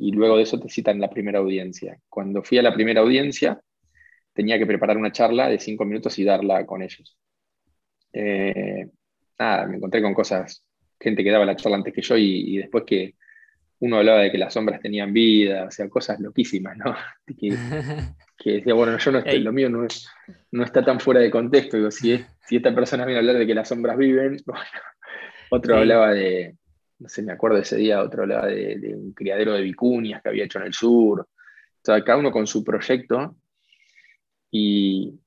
y, luego de eso te citan la primera audiencia. Cuando fui a la primera audiencia, tenía que preparar una charla de cinco minutos y darla con ellos. Eh, nada, me encontré con cosas, gente que daba la charla antes que yo y, después que uno hablaba de que las sombras tenían vida, o sea, cosas loquísimas, ¿no? Que, decía, bueno, yo no estoy, lo mío no, no está tan fuera de contexto. Digo, si, si esta persona viene a hablar de que las sombras viven, bueno, otro hablaba de, no sé, me acuerdo de ese día, otro hablaba de, un criadero de vicuñas que había hecho en el sur. O sea, cada uno con su proyecto. Y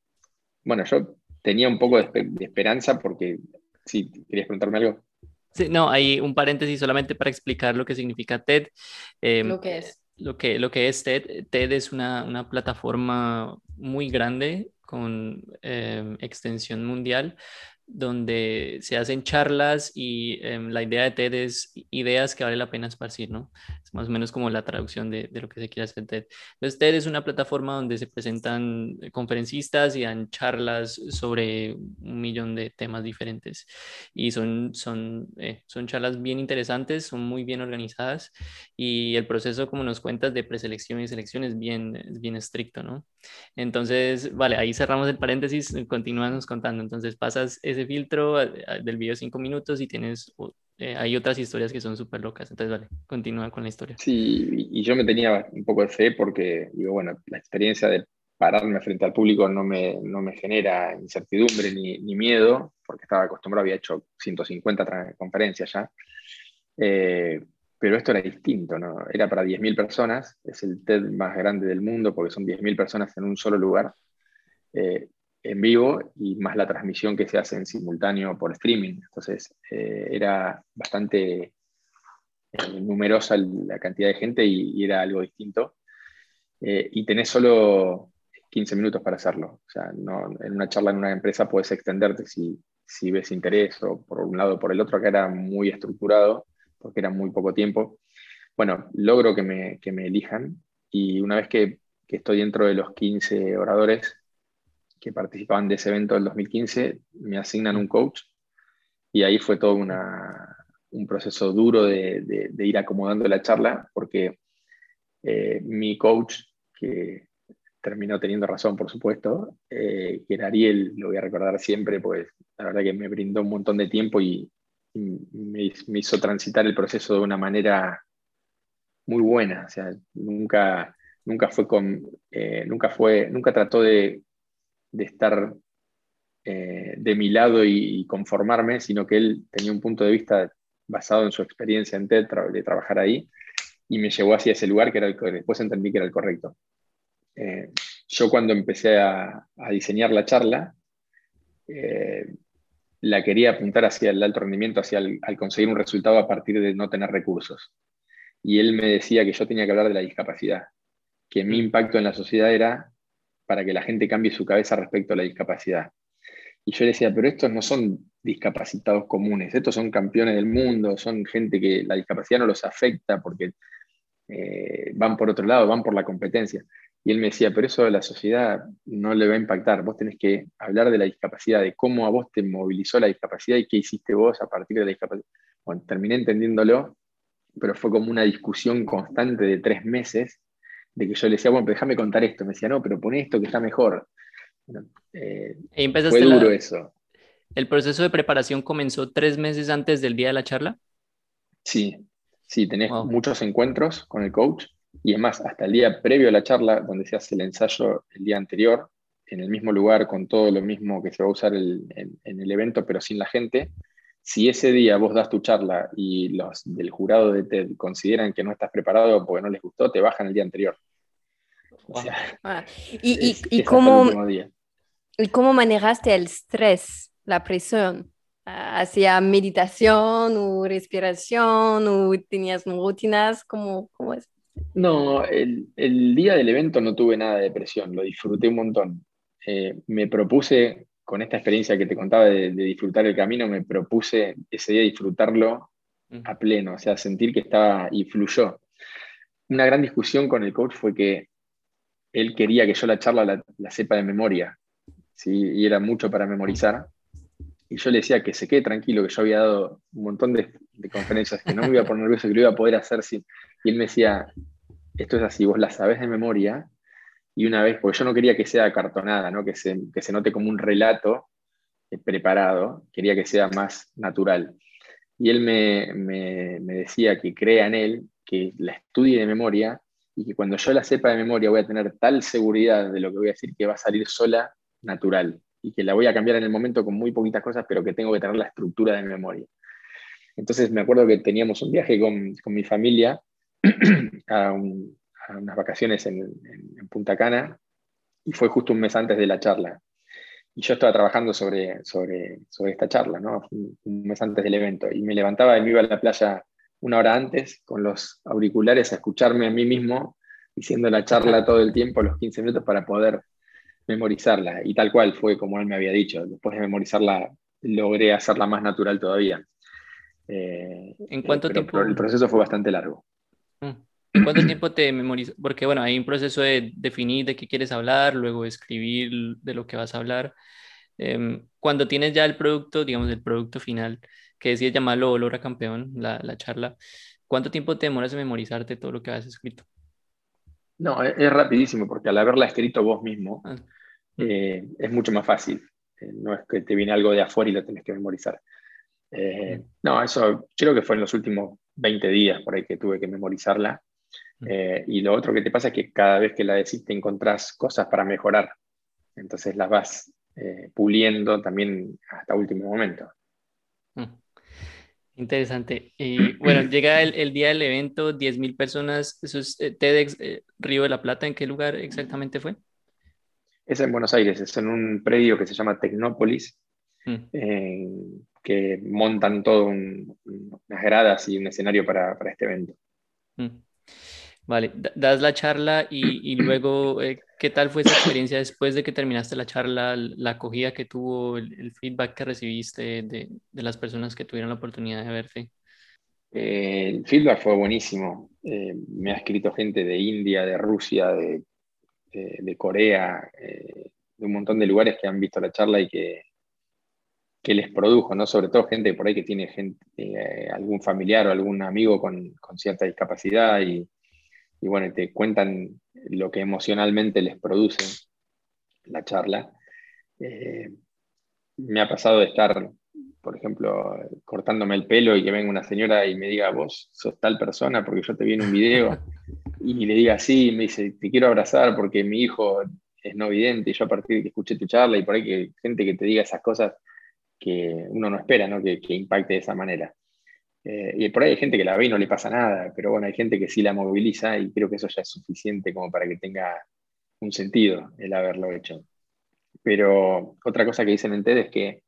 bueno, yo tenía un poco de, esperanza porque, si querías preguntarme algo.
Sí, no, hay un paréntesis solamente para explicar lo que significa TED.
Em, lo que es.
Lo que, lo que es TED. TED es una, una plataforma muy grande con em, extensión mundial donde se hacen charlas y em, la idea de TED es ideas que vale la pena esparcir, ¿no? Más o menos como la traducción de, de, lo que se quiere hacer TED. Entonces, TED es una plataforma donde se presentan conferencistas y dan charlas sobre un millón de temas diferentes. Y son, son, eh, son charlas bien interesantes, son muy bien organizadas y el proceso, como nos cuentas, de preselección y selección es bien, es bien estricto, ¿no? Entonces, vale, ahí cerramos el paréntesis, continuamos contando. Entonces, pasas ese filtro del video cinco minutos y tienes, eh, hay otras historias que son súper locas. Entonces, vale, continúa con la historia.
Sí, y yo me tenía un poco de fe porque, digo, bueno, la experiencia de pararme frente al público no me, no me genera incertidumbre ni, ni, miedo, porque estaba acostumbrado, había hecho 150 conferencias ya. Eh, pero esto era distinto, ¿no? Era para 10.000 personas, es el TED más grande del mundo porque son 10.000 personas en un solo lugar. Eh, en vivo y más la transmisión que se hace en simultáneo por streaming. Entonces eh, era bastante eh, numerosa la cantidad de gente y, era algo distinto. Eh, y tenés solo 15 minutos para hacerlo. O sea, no, en una charla en una empresa puedes extenderte si, si ves interés o por un lado o por el otro. Acá era muy estructurado porque era muy poco tiempo. Bueno, logro que me, que me elijan y una vez que, que estoy dentro de los 15 oradores, que participaban de ese evento del 2015 me asignan un coach y ahí fue todo un proceso duro de, ir acomodando la charla porque eh, mi coach, que terminó teniendo razón por supuesto, eh, que era Ariel, lo voy a recordar siempre, pues la verdad que me brindó un montón de tiempo y, me, hizo transitar el proceso de una manera muy buena, o sea, nunca, nunca fue con, eh, nunca fue, nunca trató de de estar eh, de mi lado y, conformarme, sino que él tenía un punto de vista basado en su experiencia en TED, de trabajar ahí, y me llevó hacia ese lugar que era el que después entendí que era el correcto. Eh, yo cuando empecé a, diseñar la charla, eh, la quería apuntar hacia el alto rendimiento, hacia el, al conseguir un resultado a partir de no tener recursos. Y él me decía que yo tenía que hablar de la discapacidad, que mi impacto en la sociedad era para que la gente cambie su cabeza respecto a la discapacidad. Y yo le decía, pero estos no son discapacitados comunes, estos son campeones del mundo, son gente que la discapacidad no los afecta porque eh, van por otro lado, van por la competencia. Y él me decía, pero eso a la sociedad no le va a impactar, vos tenés que hablar de la discapacidad, de cómo a vos te movilizó la discapacidad y qué hiciste vos a partir de la discapacidad. Bueno, terminé entendiéndolo, pero fue como una discusión constante de tres meses de que yo le decía, bueno, déjame contar esto. Me decía, no, pero pon esto que está mejor.
Eh, fue duro eso. ¿El proceso de preparación comenzó tres meses antes del día de la charla?
Sí, sí, tenés muchos encuentros con el coach y es más, hasta el día previo a la charla, donde se hace el ensayo el día anterior, en el mismo lugar, con todo lo mismo que se va a usar en, el evento, pero sin la gente, si ese día vos das tu charla y los del jurado de TED consideran que no estás preparado porque no les gustó, te bajan el día anterior.
Ah, ¿Y, y, cómo, ¿Y cómo manejaste el estrés, la presión? ¿Hacía meditación o respiración o tenías rutinas? ¿Cómo, cómo es?
No, el, día del evento no tuve nada de depresión, lo disfruté un montón. Eh, me propuse, con esta experiencia que te contaba de, disfrutar el camino, me propuse ese día disfrutarlo a pleno, o sea, sentir que estaba y fluyó. Una gran discusión con el coach fue que él quería que yo la charla la, sepa de memoria, ¿sí? y era mucho para memorizar. Y yo le decía que se quede tranquilo, que yo había dado un montón de, conferencias, que no me iba a poner nervioso, que lo iba a poder hacer sin... Y él me decía, esto es así, vos la sabés de memoria, y una vez, porque yo no quería que sea cartonada, ¿no? que, se, que se note como un relato eh, preparado, quería que sea más natural. Y él me, me, decía que crea en él, que la estudie de memoria, y que cuando yo la sepa de memoria voy a tener tal seguridad de lo que voy a decir que va a salir sola, natural, y que la voy a cambiar en el momento con muy poquitas cosas, pero que tengo que tener la estructura de memoria. Entonces me acuerdo que teníamos un viaje con, con mi familia a, unas vacaciones en, Punta Cana y fue justo un mes antes de la charla. Y yo estaba trabajando sobre, sobre, sobre esta charla, ¿no? un, mes antes del evento. Y me levantaba y me iba a la playa una hora antes con los auriculares a escucharme a mí mismo diciendo la charla todo el tiempo, los 15 minutos, para poder memorizarla. Y tal cual fue como él me había dicho. Después de memorizarla, logré hacerla más natural todavía.
Eh, ¿En cuánto tiempo?
el proceso fue bastante largo.
Mm. ¿Cuánto tiempo te memorizas? Porque bueno, hay un proceso de definir de qué quieres hablar, luego escribir de lo que vas a hablar. Em, cuando tienes ya el producto, digamos, el producto final, que decías llamarlo Olor a Campeón, la, la, charla, ¿cuánto tiempo te demoras en memorizarte todo lo que has escrito?
No, es, rapidísimo, porque al haberla escrito vos mismo, ah. eh, es mucho más fácil. Eh, no es que te viene algo de afuera y lo tenés que memorizar. Eh, mm. no, eso creo que fue en los últimos 20 días por ahí que tuve que memorizarla. Mm. Eh, y lo otro que te pasa es que cada vez que la decís te encontrás cosas para mejorar. Entonces las vas eh, puliendo también hasta último momento.
Mm. Interesante. Y bueno, llega el, día del evento, 10.000 personas. ¿Eso es eh, TEDx Río de la Plata? ¿En qué lugar exactamente fue?
Es en Buenos Aires, es en un predio que se llama Tecnópolis, que montan todo unas gradas y un escenario para, este evento. Mm.
Vale, das la charla y, luego, eh, ¿qué tal fue esa experiencia después de que terminaste la charla, la acogida que tuvo, el, feedback que recibiste de, las personas que tuvieron la oportunidad de verte?
Eh, el feedback fue buenísimo. Eh, me ha escrito gente de India, de Rusia, de, de Corea, de un montón de lugares que han visto la charla y que, que les produjo, ¿no? Sobre todo gente por ahí que tiene gente, eh, algún familiar o algún amigo con, cierta discapacidad y, bueno, te cuentan lo que emocionalmente les produce la charla. Eh, me ha pasado de estar, por ejemplo, cortándome el pelo y que venga una señora y me diga, vos sos tal persona porque yo te vi en un video y le diga así, y me dice, te quiero abrazar porque mi hijo es no vidente y yo a partir de que escuché tu charla y por ahí que gente que te diga esas cosas que uno no espera ¿no? Que, impacte de esa manera. Eh, y por ahí hay gente que la ve y no le pasa nada, pero bueno, hay gente que sí la moviliza y creo que eso ya es suficiente como para que tenga un sentido el haberlo hecho. Pero otra cosa que dicen en TED es que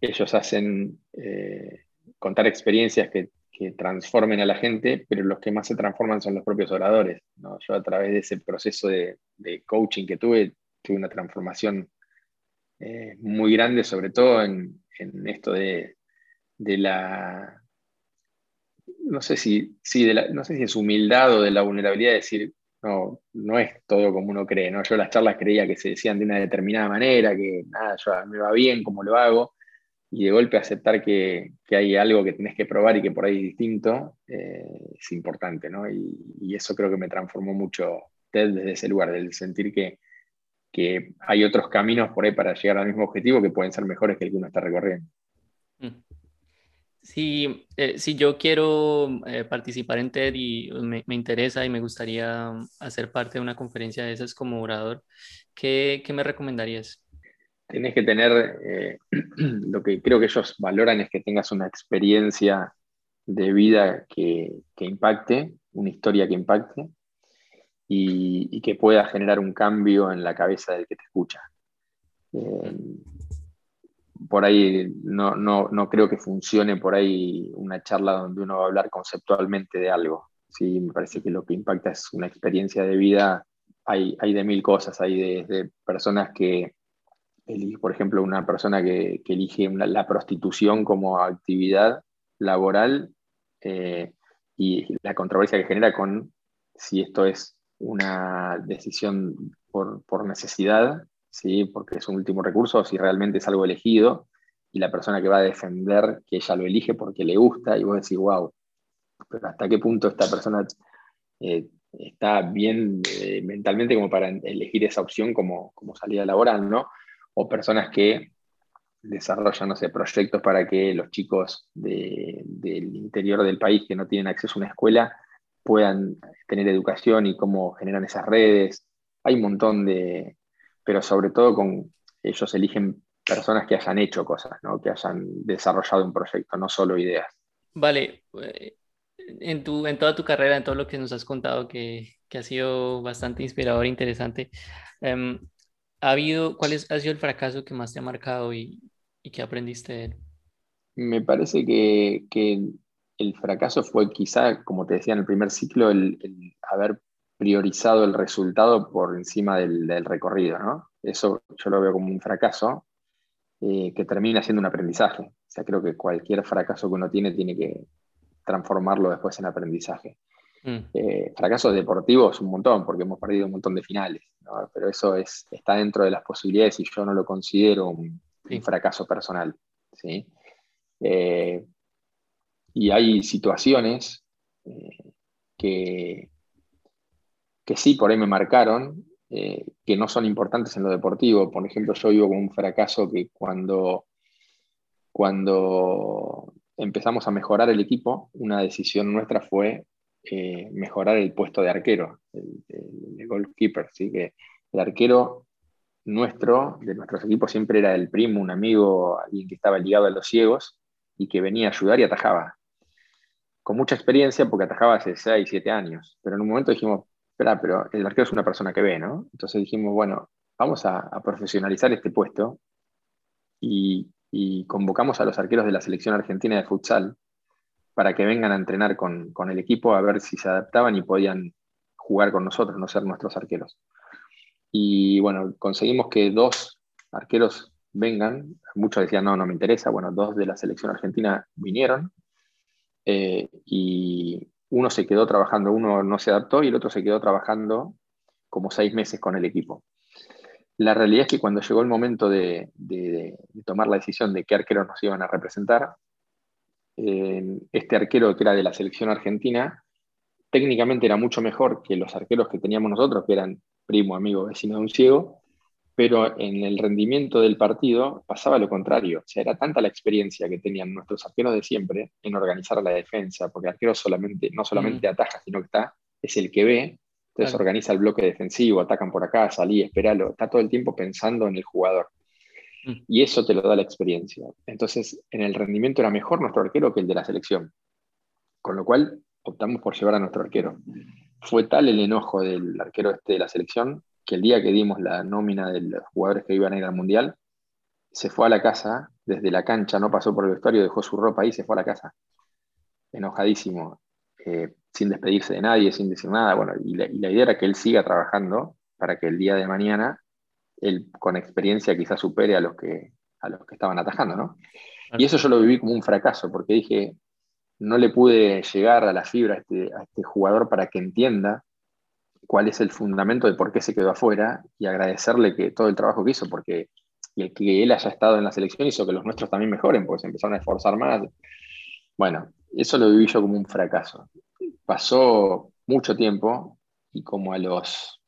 ellos hacen eh, contar experiencias que, que, transformen a la gente, pero los que más se transforman son los propios oradores. ¿no? Yo a través de ese proceso de, de coaching que tuve, tuve una transformación eh, muy grande, sobre todo en, esto de, la, no sé si, no sé si es humildad o de la vulnerabilidad de decir, no, no es todo como uno cree, ¿no? Yo las charlas creía que se decían de una determinada manera, que nada, yo, me va bien como lo hago, y de golpe aceptar que, hay algo que tenés que probar y que por ahí es distinto, eh, es importante, ¿no? Y, y, eso creo que me transformó mucho desde ese lugar, del sentir que, que hay otros caminos por ahí para llegar al mismo objetivo que pueden ser mejores que el que uno está recorriendo. Mm.
Si, eh, si yo quiero eh, participar en TED y me, interesa y me gustaría hacer parte de una conferencia de esas como orador, ¿qué, qué me recomendarías?
Tienes que tener, eh, lo que creo que ellos valoran es que tengas una experiencia de vida que, que impacte, una historia que impacte, y, que pueda generar un cambio en la cabeza del que te escucha. Eh, por ahí no, creo que funcione por ahí una charla donde uno va a hablar conceptualmente de algo, ¿sí? Me parece que lo que impacta es una experiencia de vida. Hay, hay de mil cosas, hay de, personas que, por ejemplo, una persona que, elige la prostitución como actividad laboral eh, y la controversia que genera con si esto es una decisión por, por necesidad, ¿sí? porque es un último recurso, si realmente es algo elegido, y la persona que va a defender que ella lo elige porque le gusta, y vos decís, wow, pero hasta qué punto esta persona eh, está bien eh, mentalmente como para elegir esa opción como, como salida laboral, ¿no? O personas que desarrollan, no sé, proyectos para que los chicos del interior del país que no tienen acceso a una escuela puedan tener educación y cómo generan esas redes. Hay un montón de, pero sobre todo con ellos eligen personas que hayan hecho cosas, ¿no? que hayan desarrollado un proyecto, no solo ideas.
Vale, eh, en, tu, en toda tu carrera, en todo lo que nos has contado, que, que ha sido bastante inspirador e interesante, em, ¿ha habido, ¿cuál es, ha sido el fracaso que más te ha marcado y, y qué aprendiste de él?
Me parece que, que, el fracaso fue quizá, como te decía en el primer ciclo, el, el haber priorizado el resultado por encima del, del, recorrido, ¿no? Eso yo lo veo como un fracaso eh, que termina siendo un aprendizaje. O sea, creo que cualquier fracaso que uno tiene tiene que transformarlo después en aprendizaje. Mm. Eh, fracasos deportivos un montón, porque hemos perdido un montón de finales, ¿no? pero eso es, está dentro de las posibilidades y yo no lo considero un, un fracaso personal. ¿sí? Eh, y hay situaciones eh, que, que sí por ahí me marcaron, eh, que no son importantes en lo deportivo. Por ejemplo, yo vivo con un fracaso que cuando, cuando empezamos a mejorar el equipo, una decisión nuestra fue eh, mejorar el puesto de arquero, el, el, goalkeeper. ¿sí? Que el arquero nuestro, de nuestros equipos, siempre era el primo, un amigo, alguien que estaba ligado a los ciegos y que venía a ayudar y atajaba con mucha experiencia porque atajaba hace 6, 7 años, pero en un momento dijimos, espera, pero el arquero es una persona que ve, ¿no? Entonces dijimos, bueno, vamos a, profesionalizar este puesto y, convocamos a los arqueros de la selección argentina de futsal para que vengan a entrenar con, con, el equipo a ver si se adaptaban y podían jugar con nosotros, no ser nuestros arqueros. Y bueno, conseguimos que dos arqueros vengan, muchos decían, no, no me interesa, bueno, dos de la selección argentina vinieron eh, y uno se quedó trabajando, uno no se adaptó y el otro se quedó trabajando como seis meses con el equipo. La realidad es que cuando llegó el momento de, tomar la decisión de qué arqueros nos iban a representar, este arquero que era de la selección argentina, técnicamente era mucho mejor que los arqueros que teníamos nosotros, que eran primo, amigo, vecino de un ciego, pero en el rendimiento del partido pasaba lo contrario. O sea, era tanta la experiencia que tenían nuestros arqueros de siempre en organizar la defensa, porque el arquero solamente, no solamente mm. ataja, sino que está, es el que ve, entonces organiza el bloque defensivo, atacan por acá, salí, espéralo, está todo el tiempo pensando en el jugador. Mm. Y eso te lo da la experiencia. Entonces, en el rendimiento era mejor nuestro arquero que el de la selección. Con lo cual, optamos por llevar a nuestro arquero. Fue tal el enojo del arquero este de la selección que el día que dimos la nómina de los jugadores que iban a ir al Mundial, se fue a la casa, desde la cancha, no pasó por el vestuario, dejó su ropa ahí y se fue a la casa. Enojadísimo, eh, sin despedirse de nadie, sin decir nada. Bueno, y la, idea era que él siga trabajando para que el día de mañana él con experiencia quizás supere a los que, a los que estaban atajando, ¿no? Y eso yo lo viví como un fracaso, porque dije, no le pude llegar a la fibra a este, a este jugador para que entienda cuál es el fundamento de por qué se quedó afuera y agradecerle que todo el trabajo que hizo, porque el que él haya estado en la selección hizo que los nuestros también mejoren, pues empezaron a esforzar más. Bueno, eso lo viví yo como un fracaso. Pasó mucho tiempo y como a los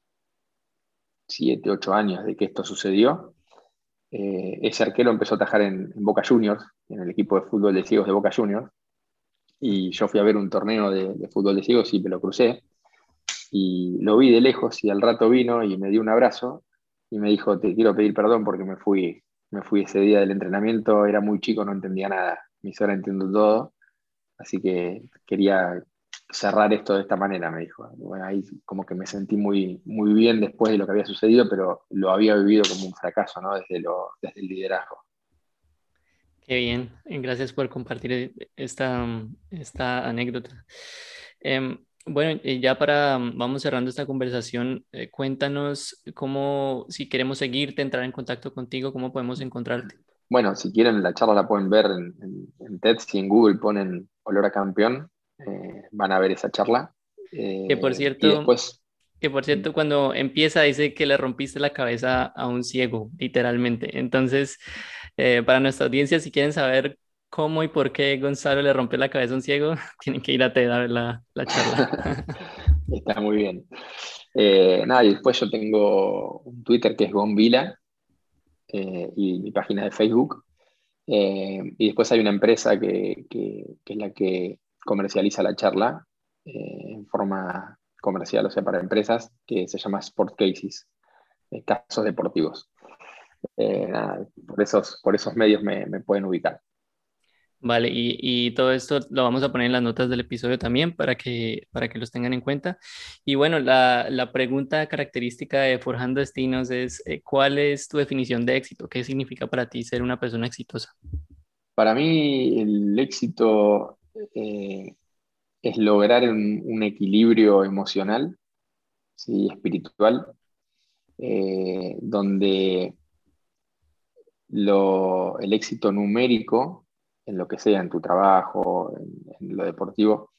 7, 8 años de que esto sucedió, eh, ese arquero empezó a atajar en, Boca Juniors, en el equipo de fútbol de ciegos de Boca Juniors, y yo fui a ver un torneo de, de fútbol de ciegos y me lo crucé, y lo vi de lejos y al rato vino y me dio un abrazo y me dijo, te quiero pedir perdón porque me fui, me fui ese día del entrenamiento, era muy chico, no entendía nada, mi ahora entiendo todo, así que quería cerrar esto de esta manera, me dijo. Bueno, ahí como que me sentí muy, muy bien después de lo que había sucedido, pero lo había vivido como un fracaso, ¿no? Desde, lo, desde el liderazgo.
Qué bien, gracias por compartir esta, esta anécdota. Em, bueno, ya para, mm, vamos cerrando esta conversación, eh, cuéntanos cómo, si queremos seguirte, entrar en contacto contigo, cómo podemos encontrarte.
Bueno, si quieren la charla la pueden ver en, en, TED, si en Google ponen Olor a Campeón, eh, van a ver esa charla.
que por cierto, después, que por cierto, cuando empieza dice que le rompiste la cabeza a un ciego, literalmente. Entonces, para nuestra audiencia, si quieren saber cómo y por qué Gonzalo le rompió la cabeza a un ciego, tienen que ir a TED a ver la, charla.
Está muy bien. Eh, nada, y después yo tengo un Twitter que es Gonvila eh, y mi página de Facebook. Eh, y después hay una empresa que, es la que comercializa la charla en forma comercial, o sea, para empresas, que se llama Sport Cases, casos deportivos. por, esos, por esos medios me pueden ubicar.
Vale, y, todo esto lo vamos a poner en las notas del episodio también para que, para que los tengan en cuenta. Y bueno, la, pregunta característica de Forjando Destinos es, eh, ¿cuál es tu definición de éxito? ¿Qué significa para ti ser una persona exitosa?
Para mí el éxito eh, es lograr un, equilibrio emocional y espiritual, eh, donde el éxito numérico en lo que sea, en tu trabajo, en, lo deportivo,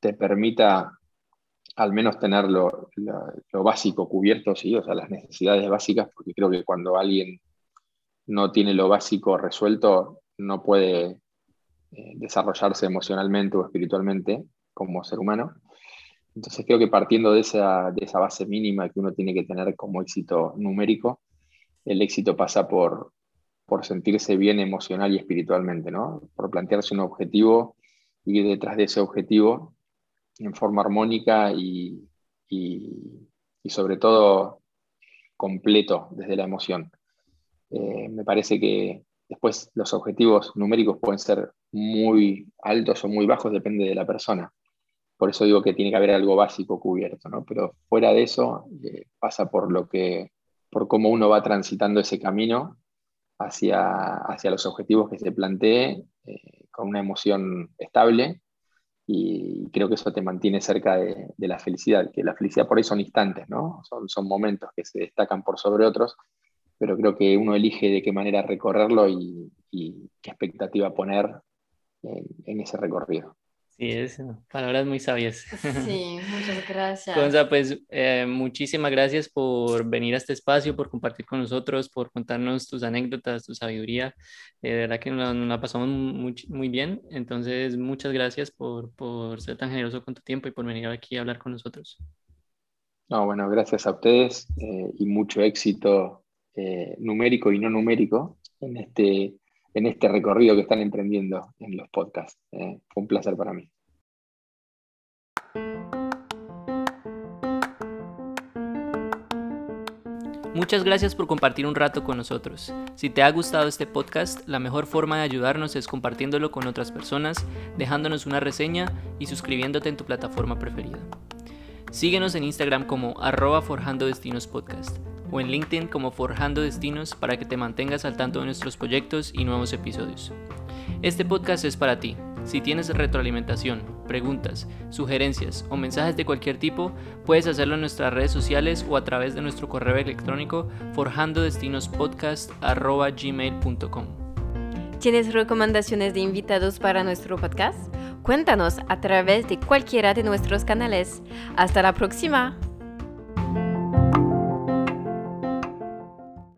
te permita al menos tener lo, básico cubierto, ¿sí? o sea, las necesidades básicas, porque creo que cuando alguien no tiene lo básico resuelto, no puede eh, desarrollarse emocionalmente o espiritualmente como ser humano. Entonces creo que partiendo de esa, de esa base mínima que uno tiene que tener como éxito numérico, el éxito pasa por, por sentirse bien emocional y espiritualmente, ¿no? Por plantearse un objetivo y ir detrás de ese objetivo en forma armónica y, sobre todo completo desde la emoción. Eh, me parece que después los objetivos numéricos pueden ser muy altos o muy bajos, depende de la persona. Por eso digo que tiene que haber algo básico cubierto, ¿no? Pero fuera de eso eh, pasa por lo que, por cómo uno va transitando ese camino hacia, hacia los objetivos que se plantee eh, con una emoción estable y creo que eso te mantiene cerca de, la felicidad, que la felicidad por ahí son instantes, ¿no? Son, son momentos que se destacan por sobre otros, pero creo que uno elige de qué manera recorrerlo y, qué expectativa poner en ese recorrido.
Sí, es palabras muy sabias.
Sí, muchas gracias.
Gonza, pues eh, muchísimas gracias por venir a este espacio, por compartir con nosotros, por contarnos tus anécdotas, tu sabiduría. Eh, de verdad que nos, la pasamos muy, muy, bien. Entonces, muchas gracias por, por, ser tan generoso con tu tiempo y por venir aquí a hablar con nosotros.
No, bueno, gracias a ustedes eh, y mucho éxito numérico y no numérico en este en este recorrido que están emprendiendo en los podcasts. Eh, fue un placer para mí.
Muchas gracias por compartir un rato con nosotros. Si te ha gustado este podcast, la mejor forma de ayudarnos es compartiéndolo con otras personas, dejándonos una reseña y suscribiéndote en tu plataforma preferida. Síguenos en Instagram como arroba forjando destinos podcast o en LinkedIn como Forjando Destinos para que te mantengas al tanto de nuestros proyectos y nuevos episodios. Este podcast es para ti. Si tienes retroalimentación, preguntas, sugerencias o mensajes de cualquier tipo, puedes hacerlo en nuestras redes sociales o a través de nuestro correo electrónico forjandodestinospodcast.gmail.com
¿Tienes recomendaciones de invitados para nuestro podcast? Cuéntanos a través de cualquiera de nuestros canales. Hasta la próxima.